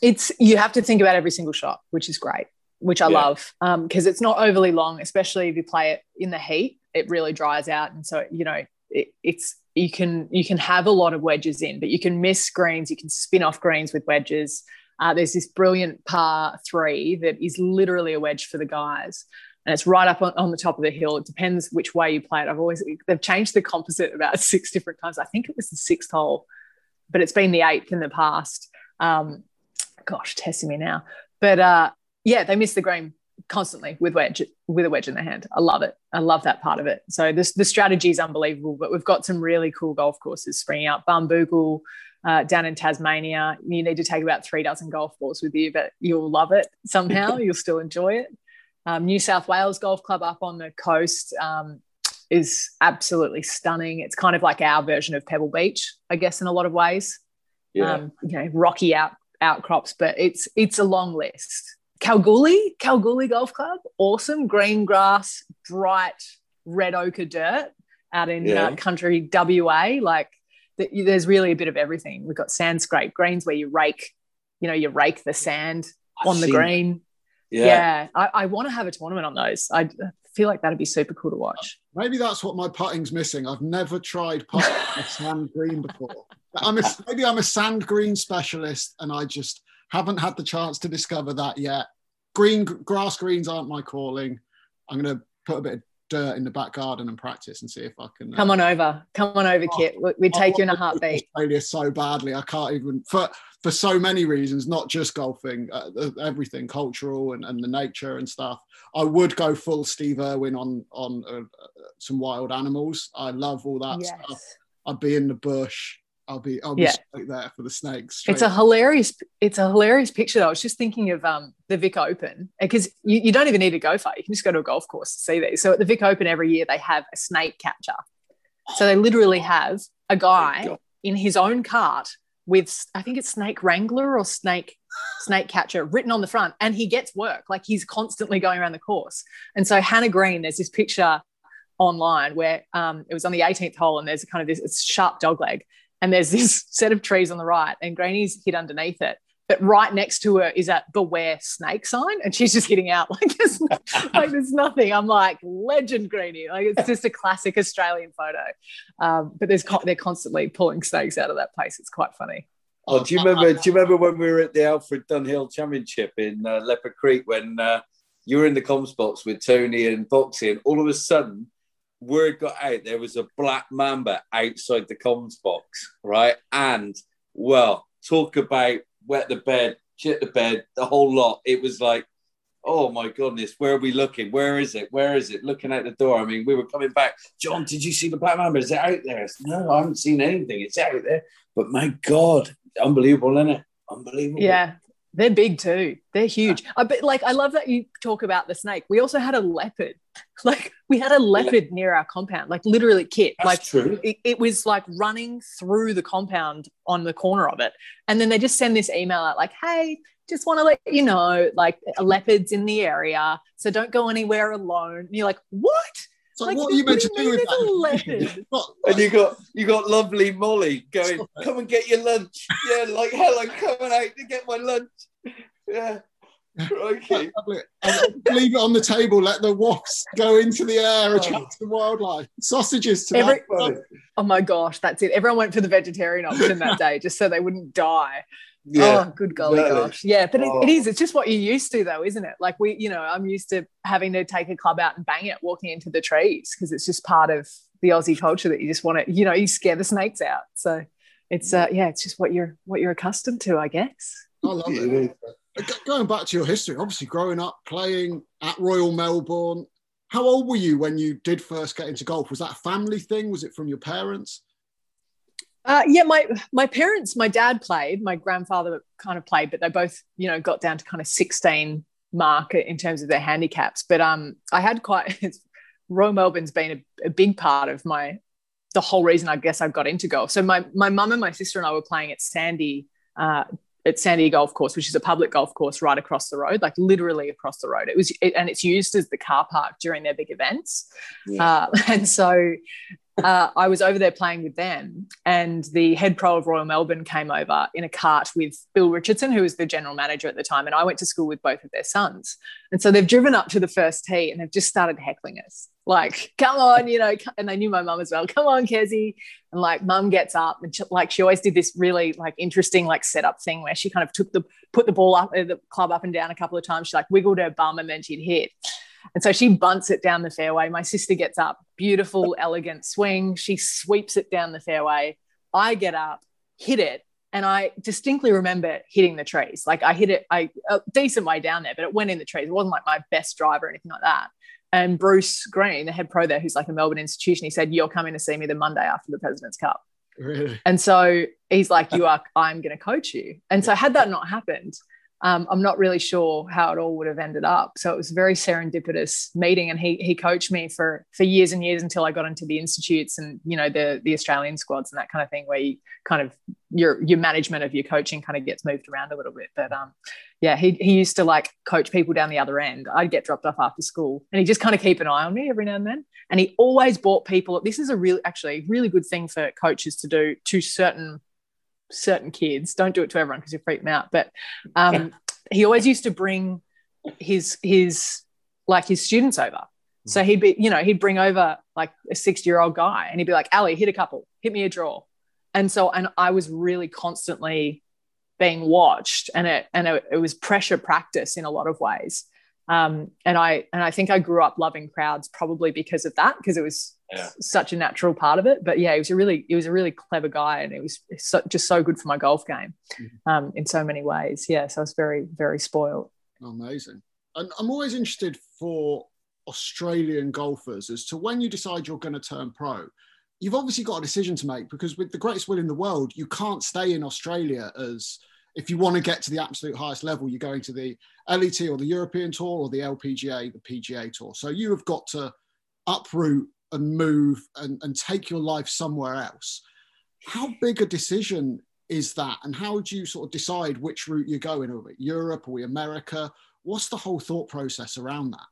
It's you have to think about every single shot, which is great, which I yeah. love because um, it's not overly long, especially if you play it in the heat. It really dries out, and so you know it, it's you can you can have a lot of wedges in, but you can miss greens. You can spin off greens with wedges. Uh, there's this brilliant par three that is literally a wedge for the guys and it's right up on, on, the top of the hill. It depends which way you play it. I've always they've changed the composite about six different times. I think it was the sixth hole, but it's been the eighth in the past. Um, gosh, testing me now. But uh, yeah, they miss the green constantly with wedge with a wedge in their hand. I love it. I love that part of it. So this the strategy is unbelievable. But we've got some really cool golf courses springing up. Barnbougle. Uh, down in Tasmania, you need to take about three dozen golf balls with you, but you'll love it somehow. you'll still enjoy it. Um, New South Wales Golf Club up on the coast um, is absolutely stunning. It's kind of like our version of Pebble Beach, I guess, in a lot of ways. Yeah. Um, you know, rocky out outcrops, but it's it's a long list. Kalgoorlie, Kalgoorlie Golf Club, awesome green grass, bright red ochre dirt out in yeah. uh, country WA. Like the, there's really a bit of everything. We've got sand scrape greens where you rake, you know, you rake the sand I've on the green. Yeah, yeah I, I want to have a tournament on those. I feel like that'd be super cool to watch. Maybe that's what my putting's missing. I've never tried putting a sand green before. I'm a, maybe I'm a sand green specialist, and I just haven't had the chance to discover that yet. Green grass greens aren't my calling. I'm going to put a bit of dirt in the back garden and practice and see if I can. Uh, Come on over. Come on over, oh, Kit. We'd take you in a heartbeat. Australia so badly. I can't even for for so many reasons, not just golfing, uh, everything cultural and, and the nature and stuff. I would go full Steve Irwin on on uh, uh some wild animals. I love all that yes. stuff. I'd be in the bush. I'll be I'll be yeah. straight there for the snakes. It's a hilarious it's a hilarious picture. Though. I was just thinking of um, the Vic Open because you, you don't even need to go far. You can just go to a golf course to see these. So at the Vic Open every year they have a snake catcher. So they literally have a guy oh in his own cart with I think it's snake wrangler or snake snake catcher written on the front, and he gets work. Like he's constantly going around the course. And so Hannah Green, there's this picture online where um, it was on the 18th hole, and there's a kind of this it's sharp dog leg and there's this set of trees on the right, and Greeny's hid underneath it. But right next to her is that beware snake sign, and she's just hitting out like there's, like there's nothing. I'm like legend Greeny, like it's just a classic Australian photo. Um, but there's they're constantly pulling snakes out of that place. It's quite funny. Oh, do you remember? Do you remember when we were at the Alfred Dunhill Championship in uh, Leopard Creek when uh, you were in the comms box with Tony and Boxy, and all of a sudden word got out there was a black mamba outside the comms box, right? And well, talk about wet the bed, shit the bed, the whole lot. It was like, oh my goodness, where are we looking? Where is it? Where is it? Looking out the door. I mean, we were coming back. John, did you see the black mamba? Is it out there? no, I haven't seen anything. It's out there. But my God, unbelievable, isn't it? Unbelievable. Yeah. They're big too. They're huge. I bet like I love that you talk about the snake. We also had a leopard. Like we had a leopard near our compound, like literally kit. That's like true. It, it, was like running through the compound on the corner of it. And then they just send this email out like, hey, just want to let you know, like a leopard's in the area. So don't go anywhere alone. And you're like, what? So like, what are you meant to do with that? and you got you got lovely Molly going, come and get your lunch. Yeah, like hell, I'm coming out to get my lunch. Yeah. Okay. Leave it on the table. Let the wasps go into the air, oh. attract the wildlife. Sausages to Every, oh, oh my gosh, that's it. Everyone went for the vegetarian option that day just so they wouldn't die. Yeah, oh, good golly exactly. gosh. Yeah, but oh. it, it is. It's just what you're used to, though, isn't it? Like we, you know, I'm used to having to take a club out and bang it walking into the trees because it's just part of the Aussie culture that you just want to, you know, you scare the snakes out. So it's, uh, yeah, it's just what you're what you're accustomed to, I guess. I love it. Going back to your history, obviously growing up playing at Royal Melbourne. How old were you when you did first get into golf? Was that a family thing? Was it from your parents? Uh, yeah, my my parents, my dad played, my grandfather kind of played, but they both, you know, got down to kind of 16 mark in terms of their handicaps. But um, I had quite Royal Melbourne's been a, a, big part of my the whole reason I guess I got into golf. So my my mum and my sister and I were playing at Sandy uh, at Sandy Golf Course, which is a public golf course right across the road, like literally across the road. It was, it, and it's used as the car park during their big events. Yeah. Uh, and so uh, I was over there playing with them, and the head pro of Royal Melbourne came over in a cart with Bill Richardson, who was the general manager at the time. And I went to school with both of their sons. And so they've driven up to the first tee and they've just started heckling us. Like, come on, you know, and they knew my mum as well. Come on, Kezzy. And like, mum gets up and she, like, she always did this really like interesting like setup thing where she kind of took the, put the ball up, uh, the club up and down a couple of times. She like wiggled her bum and then she'd hit. And so she bunts it down the fairway. My sister gets up, beautiful, elegant swing. She sweeps it down the fairway. I get up, hit it, and I distinctly remember hitting the trees. Like I hit it I, a decent way down there, but it went in the trees. It wasn't like my best drive or anything like that. And Bruce Green, the head pro there, who's like a Melbourne institution, he said, You're coming to see me the Monday after the President's Cup. Really? And so he's like, You are, I'm going to coach you. And so, had that not happened, um, I'm not really sure how it all would have ended up. So it was a very serendipitous meeting, and he he coached me for for years and years until I got into the institutes and you know the the Australian squads and that kind of thing, where you kind of your your management of your coaching kind of gets moved around a little bit. But um, yeah, he he used to like coach people down the other end. I'd get dropped off after school, and he just kind of keep an eye on me every now and then. And he always bought people. This is a real actually really good thing for coaches to do to certain certain kids. Don't do it to everyone because you freak them out. But um, he always used to bring his his like his students over. So he'd be, you know, he'd bring over like a 60 year old guy and he'd be like, Ali, hit a couple, hit me a draw. And so, and I was really constantly being watched and it, and it, it was pressure practice in a lot of ways. Um, and I, and I think I grew up loving crowds probably because of that, because it was yeah. such a natural part of it. But yeah, he was a really he was a really clever guy, and it was so, just so good for my golf game mm-hmm. um, in so many ways. Yeah, so I was very very spoiled. Amazing, and I'm always interested for Australian golfers as to when you decide you're going to turn pro. You've obviously got a decision to make because with the greatest will in the world, you can't stay in Australia as if you want to get to the absolute highest level, you're going to the LET or the European Tour or the LPGA, the PGA Tour. So you have got to uproot and move and, and take your life somewhere else. How big a decision is that? And how do you sort of decide which route you're going? Are we Europe? Are we America? What's the whole thought process around that?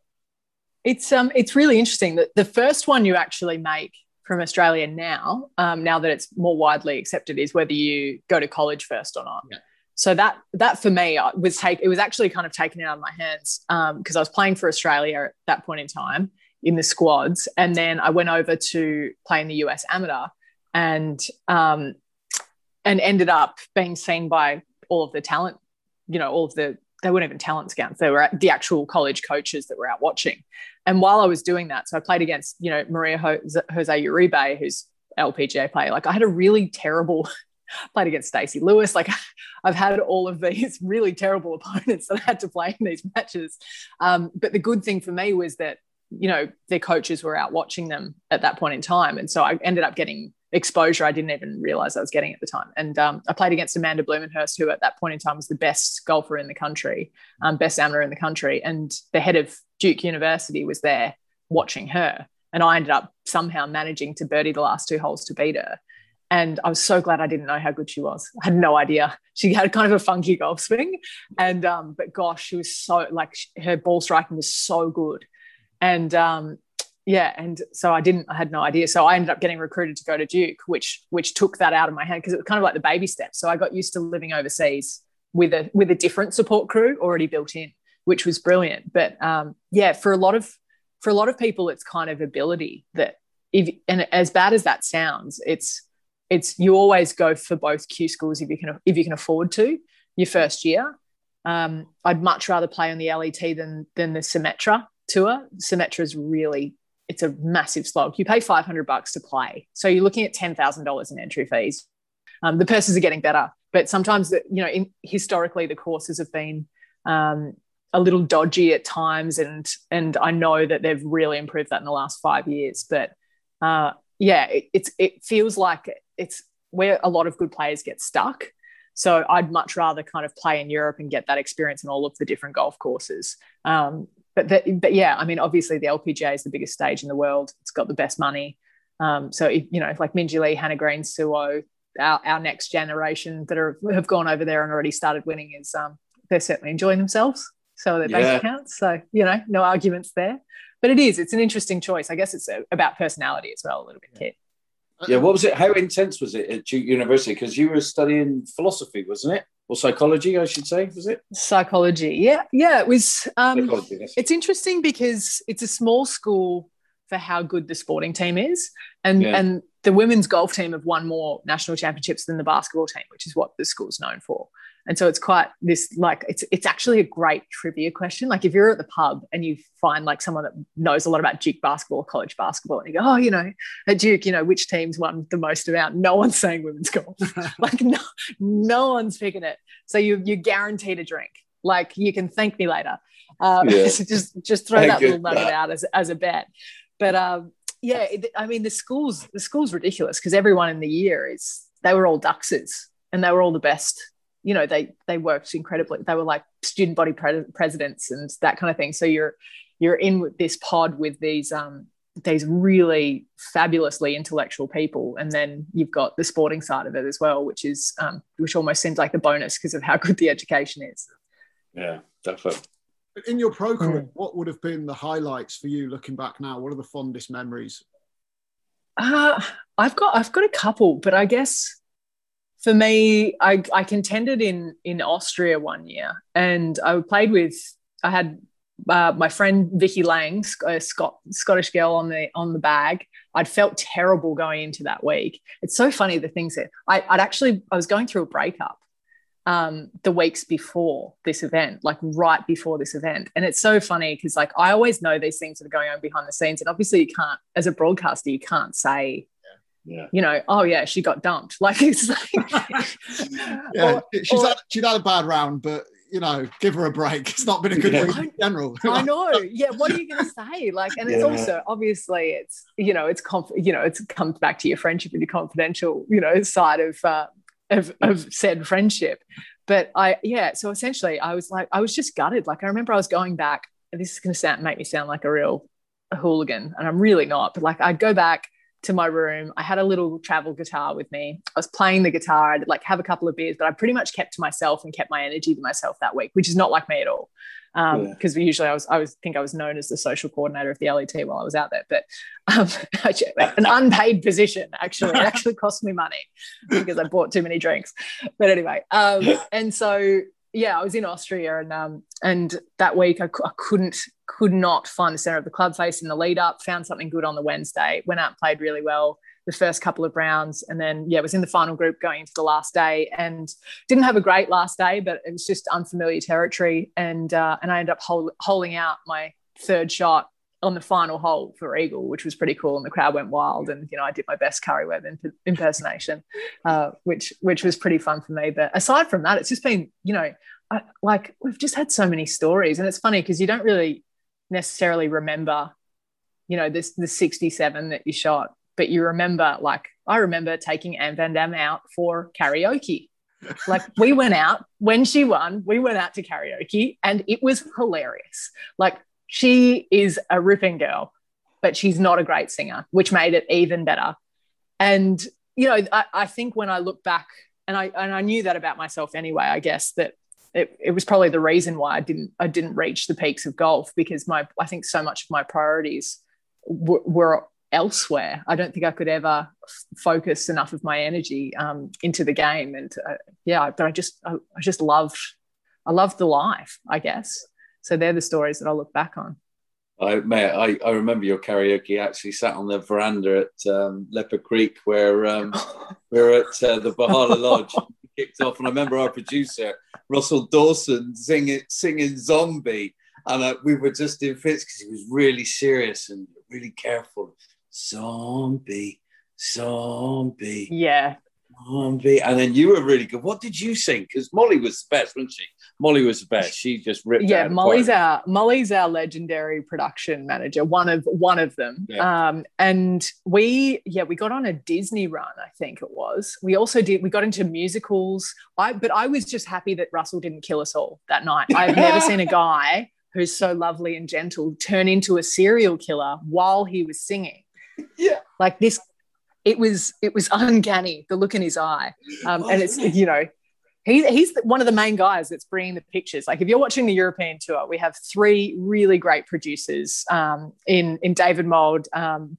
It's um it's really interesting that the first one you actually make from Australia now, um, now that it's more widely accepted, is whether you go to college first or not. Yeah. So that that for me uh, was take it was actually kind of taken out of my hands because um, I was playing for Australia at that point in time, in the squads. And then I went over to play in the US amateur and um, and ended up being seen by all of the talent, you know, all of the they weren't even talent scouts. They were the actual college coaches that were out watching. And while I was doing that, so I played against, you know, Maria Jose, Uribe, who's LPGA player. Like I had a really terrible played against Stacy Lewis. Like I've had all of these really terrible opponents that I had to play in these matches. Um, but the good thing for me was that you know, their coaches were out watching them at that point in time. And so I ended up getting exposure I didn't even realize I was getting at the time. And um, I played against Amanda Blumenhurst, who at that point in time was the best golfer in the country, um, best amateur in the country. And the head of Duke University was there watching her. And I ended up somehow managing to birdie the last two holes to beat her. And I was so glad I didn't know how good she was. I had no idea. She had kind of a funky golf swing. And, um, but gosh, she was so like her ball striking was so good and um, yeah, and so I didn't, I had no idea. So I ended up getting recruited to go to Duke, which which took that out of my hand because it was kind of like the baby steps. So I got used to living overseas with a with a different support crew already built in, which was brilliant. But um, yeah, for a lot of for a lot of people, it's kind of ability that if and as bad as that sounds, it's it's you always go for both Q schools if you can if you can afford to your first year. Um, I'd much rather play on the LET than than the Symetra tour, Symetra is really it's a massive slog. You pay 500 bucks to play. So you're looking at $10,000 in entry fees. Um, the purses are getting better, but sometimes, you know, in, historically the courses have been um, a little dodgy at times. And, and I know that they've really improved that in the last five years. But uh, yeah, it, it's, it feels like it's where a lot of good players get stuck. So I'd much rather kind of play in Europe and get that experience in all of the different golf courses. Um, but the, but yeah, I mean, obviously the LPGA is the biggest stage in the world. It's got the best money. Um, so if, you know, like Minjee Lee, Hannah Green, Suo, our, our next generation that are have gone over there and already started winning is um, they're certainly enjoying themselves. So their base accounts. So you know, no arguments there. But it is. It's an interesting choice. I guess it's a, about personality as well, a little bit, Kit. Yeah. What was it? How intense was it at Duke University? Because you were studying philosophy, wasn't it? or psychology, I should say, was it? Psychology, yeah, yeah. It was. Um, it's interesting because it's a small school for how good the sporting team is, and yeah. and the women's golf team have won more national championships than the basketball team, which is what the school's known for and so it's quite this like it's it's actually a great trivia question. Like if you're at the pub and you find like someone that knows a lot about duke basketball or college basketball and you go oh you know at duke you know which teams won the most amount? No one's saying women's golf. Like no no one's picking it. So you you're guaranteed a drink. Like you can thank me later. Um, yeah. so just just throw that little nugget out as, as a bet. But um yeah it, i mean the school's the school's ridiculous because everyone in the year is they were all duxes and they were all the best you know they they worked incredibly they were like student body pre- presidents and that kind of thing. So you're you're in with this pod with these um these really fabulously intellectual people. And then you've got the sporting side of it as well which is um, which almost seems like the bonus because of how good the education is. Yeah definitely. In your pro career mm. what would have been the highlights for you looking back now? What are the fondest memories? Uh, i've got i've got a couple but i guess for me i i contended in in austria one year and i played with i had uh, my friend Vikki Laing, a Scot- Scottish girl on the on the bag. I'd felt terrible going into that week. It's so funny the things that I, would actually I was going through a breakup um, the weeks before this event, like right before this event, and it's so funny because like I always know these things that are going on behind the scenes, and obviously you can't, as a broadcaster, you can't say yeah. you know, oh yeah, she got dumped. Like it's like, yeah, or, she's or, had she's had a bad round, but you know, give her a break. It's not been a good yeah. week in general. I know. Yeah. What are you going to say? Like, and it's yeah. also obviously it's you know it's conf- you know it's comes back to your friendship and your confidential you know side of uh, of, of said friendship. But I yeah. So essentially, I was like I was just gutted. Like I remember I was going back. This is going to sound make me sound like a real a hooligan, and I'm really not. But like I'd go back to my room. I had a little travel guitar with me. I was playing the guitar. I'd like have a couple of beers, but I pretty much kept to myself and kept my energy to myself that week, which is not like me at all. Because um, yeah. usually I was, I was think I was known as the social coordinator of the LET while I was out there, but um, an unpaid position actually. It actually cost me money because I bought too many drinks. But anyway, um, and so yeah, I was in Austria, and um, and that week I, I, couldn't could not find the center of the club face in the lead up. Found something good on the Wednesday. Went out and played really well the first couple of rounds, and then yeah, was in the final group going into the last day, and didn't have a great last day, but it was just unfamiliar territory, and uh, and I ended up hold, holding out my third shot on the final hole for Eagle, which was pretty cool, and the crowd went wild. And you know, I did my best Karrie Webb imp- impersonation, uh, which which was pretty fun for me. But aside from that, it's just been you know, I, like we've just had so many stories, and it's funny because you don't really necessarily remember, you know, this the sixty seven that you shot, but you remember like I remember taking Anne Van Dam out for karaoke. like we went out when she won, we went out to karaoke and it was hilarious. Like she is a ripping girl, but she's not a great singer, which made it even better. And, you know, I, I think when I look back, and I and I knew that about myself anyway, I guess that it, it was probably the reason why I didn't I didn't reach the peaks of golf because my I think so much of my priorities w- were elsewhere. I don't think I could ever f- focus enough of my energy um, into the game, and uh, yeah, but I just I, I just loved I loved the life, I guess. So they're the stories that I'll look back on. I, mate, I, I remember your karaoke actually sat on the veranda at um, Leopard Creek where um, we were at uh, the Buhala Lodge. kicked off, and I remember our producer Russell Dawson singing singing "Zombie," and uh, we were just in fits because he was really serious and really careful. Zombie, zombie. Yeah, zombie. and then you were really good. What did you sing? Because Molly was the best, wasn't she? Molly was the best. She just ripped. Yeah, Molly's our Molly's our legendary production manager. One of one of them. Yeah. Um, and we yeah we got on a Disney run. I think it was. We also did. We got into musicals. I but I was just happy that Russell didn't kill us all that night. I've never seen a guy who's so lovely and gentle turn into a serial killer while he was singing. Yeah, like this it was it was uncanny the look in his eye um, and it's you know he, he's one of the main guys that's bringing the pictures. Like if you're watching the european tour we have three really great producers um, in in david mould um,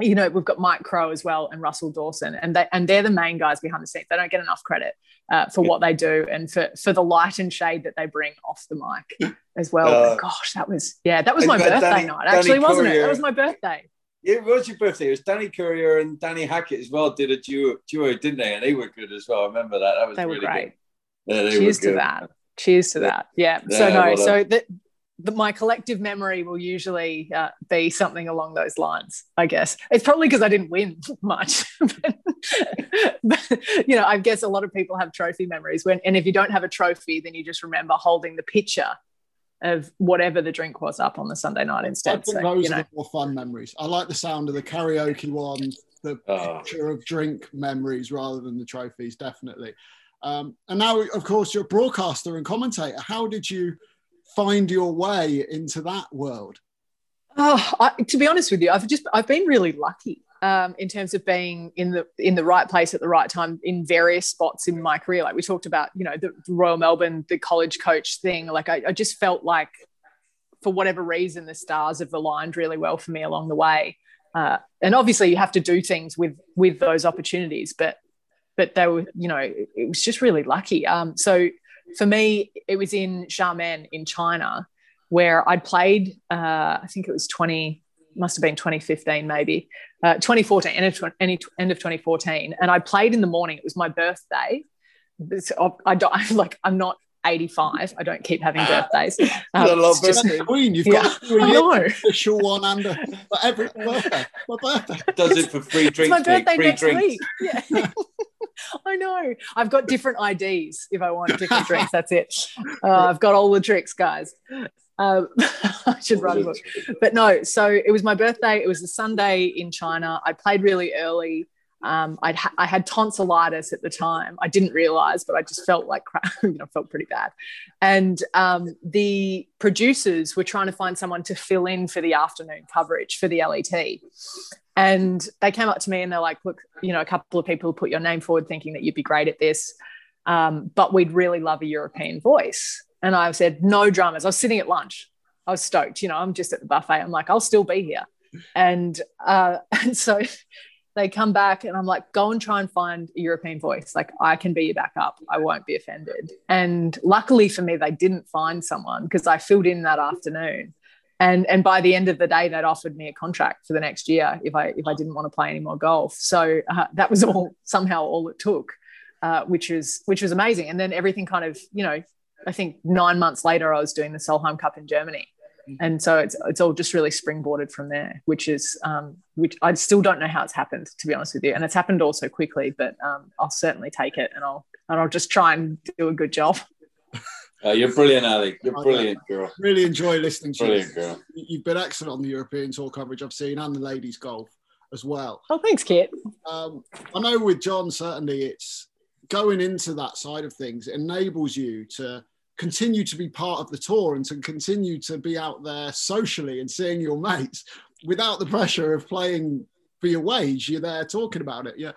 you know we've got mike crow as well and russell dawson and they and they're the main guys behind the scenes. They don't get enough credit uh, for what they do and for for the light and shade that they bring off the mic as well. Uh, gosh that was yeah that was my birthday Danny, night actually Danny wasn't Courier. it that was my birthday it was your birthday. It was Danny Courier and Danny Hackett as well. Did a duo, duo, didn't they? And they were good as well. I remember that. That was they really were great. Good. Yeah, Cheers to that. Cheers to that. Yeah. yeah so no. Well so that the, my collective memory will usually uh, be something along those lines. I guess it's probably because I didn't win much. but, but, you know, I guess a lot of people have trophy memories. When and if you don't have a trophy, then you just remember holding the picture of whatever the drink was up on the Sunday night instead. I think so, those you know. are the more fun memories. I like the sound of the karaoke one, the oh. picture of drink memories rather than the trophies, definitely. Um, and now, of course, you're a broadcaster and commentator. How did you find your way into that world? Oh, I, to be honest with you, I've just I've been really lucky um, in terms of being in the in the right place at the right time in various spots in my career. Like we talked about, you know, the Royal Melbourne, the college coach thing. Like I, I just felt like, for whatever reason, the stars have aligned really well for me along the way. Uh, and obviously, you have to do things with with those opportunities, but but they were, you know, it was just really lucky. Um, so for me, it was in Xiamen in China where I'd played, uh, I think it was 20, must have been 2015 maybe, uh, 2014, end of, end of 2014. And I played in the morning. It was my birthday. I don't, I'm like, I'm not 85. I don't keep having birthdays. Um, love just, Queen, you've yeah, got a know. official one under for every birthday. My birthday. Does it for free drinks. It's my birthday free next drinks. week. Yeah. I know. I've got different IDs if I want different drinks. That's it. Uh, I've got all the tricks, guys. Um, I should write a book. But no, so it was my birthday. It was a Sunday in China. I played really early. Um, I'd ha- I had tonsillitis at the time. I didn't realize, but I just felt like crap, you know, felt pretty bad. And um, the producers were trying to find someone to fill in for the afternoon coverage for the LET. And they came up to me and they're like, look, you know, a couple of people put your name forward thinking that you'd be great at this. Um, but we'd really love a European voice. And I said, no dramas. I was sitting at lunch. I was stoked. You know, I'm just at the buffet. I'm like, I'll still be here. And uh, and so they come back and I'm like, go and try and find a European voice. Like I can be your backup. I won't be offended. And luckily for me, they didn't find someone because I filled in that afternoon. And and by the end of the day, they'd offered me a contract for the next year if I if I didn't want to play any more golf. So uh, that was all somehow all it took, uh, which is which was amazing. And then everything kind of you know I think nine months later, I was doing the Solheim Cup in Germany. Mm-hmm. And so it's, it's all just really springboarded from there, which is, um, which I still don't know how it's happened, to be honest with you. And it's happened all so quickly, but um, I'll certainly take it and I'll, and I'll just try and do a good job. Uh, you're brilliant, Ali. You're brilliant, girl. Really enjoy listening to brilliant, you. Girl. You've been excellent on the European Tour coverage I've seen and the ladies' golf as well. Oh, thanks, Kit. Um, I know with John, certainly it's going into that side of things, it enables you to continue to be part of the tour and to continue to be out there socially and seeing your mates without the pressure of playing for your wage. You're there talking about it. Yeah.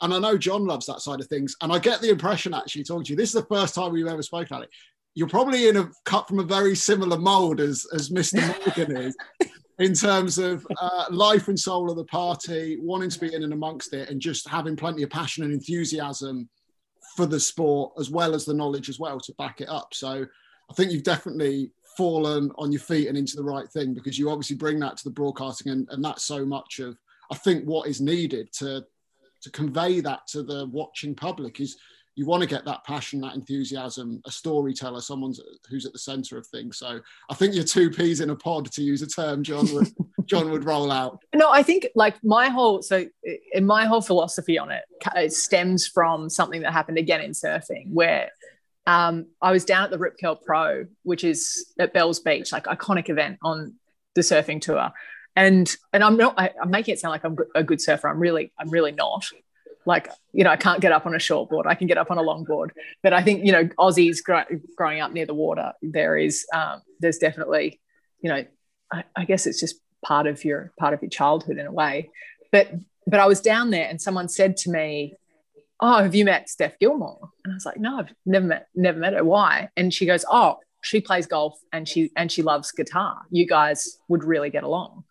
And I know John loves that side of things. And I get the impression actually talking to you, this is the first time we've ever spoken about it. You're probably in a cut from a very similar mold as, as Mr. Morgan is in terms of uh, life and soul of the party, wanting to be in and amongst it and just having plenty of passion and enthusiasm for the sport as well as the knowledge as well to back it up. So I think you've definitely fallen on your feet and into the right thing because you obviously bring that to the broadcasting and, and that's so much of I think what is needed to to convey that to the watching public is you want to get that passion, that enthusiasm, a storyteller, someone who's at the center of things. So I think you're two peas in a pod, to use a term John John would roll out. No, I think like my whole so in my whole philosophy on it, it stems from something that happened again in surfing, where um, I was down at the Rip Curl Pro, which is at Bells Beach, like iconic event on the surfing tour. And and I'm not I, am making it sound like I'm a good surfer. I'm really I'm really not like you know i can't get up on a short board i can get up on a long board but i think you know aussies grow, growing up near the water there is um, there's definitely you know I, I, guess it's just part of your part of your childhood in a way. But but i was down there and someone said to me oh have you met steph gilmore? And i was like no i've never met never met her. Why? And she goes oh she plays golf and she and she loves guitar. You guys would really get along.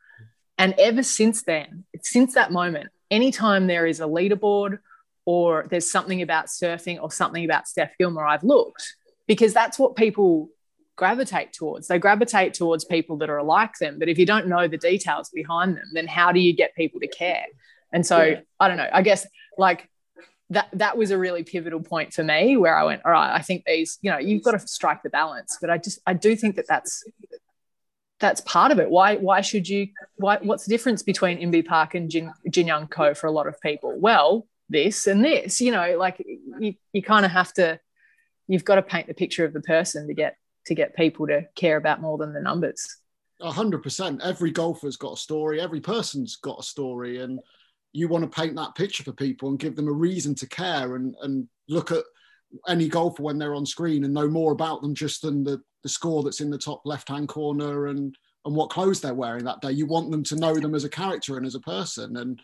And ever since then since that moment anytime there is a leaderboard or there's something about surfing or something about Steph Gilmore, I've looked because that's what people gravitate towards. They gravitate towards people that are like them. But if you don't know the details behind them, then how do you get people to care? And so yeah. I don't know. I guess like that that was a really pivotal point for me where I went, all right, I think these, you know, you've got to strike the balance. But I just I do think that that's that's part of it. Why why should you why what's the difference between Inbee Park and Jin, Jin Young Ko for a lot of people? Well, this and this, you know, like you, you kind of have to you've got to paint the picture of the person to get to get people to care about more than the numbers. A hundred percent. Every golfer's got a story, every person's got a story, and you want to paint that picture for people and give them a reason to care and and look at any golfer when they're on screen and know more about them just than the the score that's in the top left hand corner and and what clothes they're wearing that day. You want them to know them as a character and as a person and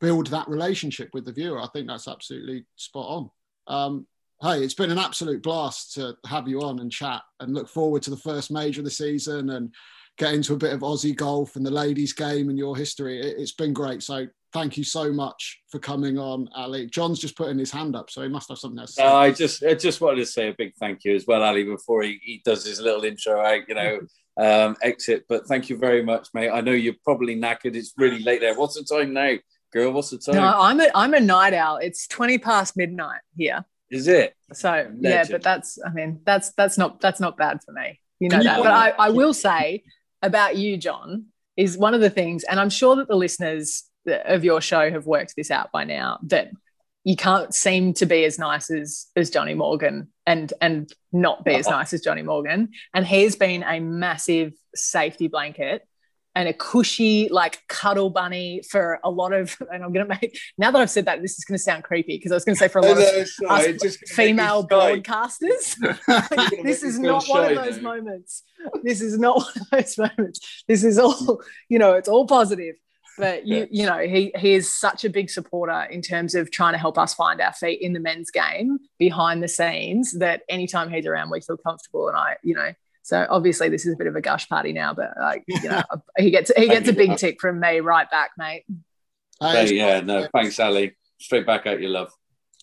build that relationship with the viewer. I think that's absolutely spot on. Um, hey, it's been an absolute blast to have you on and chat and look forward to the first major of the season and get into a bit of Aussie golf and the ladies' game and your history. It, has been great. So thank you so much for coming on, Ali. John's just putting his hand up, so he must have something else. No, I just I just wanted to say a big thank you as well, Ali, before he, he does his little intro out, you know, um, exit. But thank you very much, mate. I know you're probably knackered. It's really late there. What's the time now, girl? What's the time? No, I'm a I'm a night owl. It's twenty past midnight here. Is it? So Legend. yeah, but that's I mean that's that's not that's not bad for me. You know that. but I, I will say about you, John, is one of the things, and I'm sure that the listeners of your show have worked this out by now that you can't seem to be as nice as as Johnny Morgan and and not be as nice as Johnny Morgan. And he's been a massive safety blanket and a cushy like cuddle bunny for a lot of and i'm going to make now that i've said that this is going to sound creepy because i was going to say for a lot of sorry, female broadcasters. This is not one of those moments. This is not one of those moments. This is all you know it's all positive. But you you know he he is such a big supporter in terms of trying to help us find our feet in the men's game behind the scenes that anytime he's around we feel comfortable and i you know so obviously this is a bit of a gush party now, but like you know, he gets he gets a big tick from me right back, mate. Hey, yeah, no, thanks, Ali. Straight back at you, love.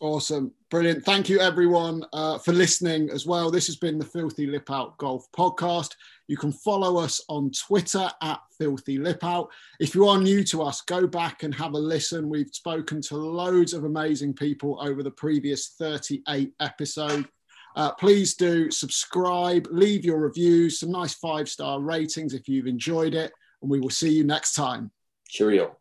Awesome, brilliant. Thank you, everyone, uh, for listening as well. This has been the Filthy Lip Out Golf Podcast. You can follow us on Twitter at Filthy Lip Out. If you are new to us, go back and have a listen. We've spoken to loads of amazing people over the previous 38 episodes. Uh, please do subscribe, leave your reviews, some nice five star ratings if you've enjoyed it, and we will see you next time. Cheerio.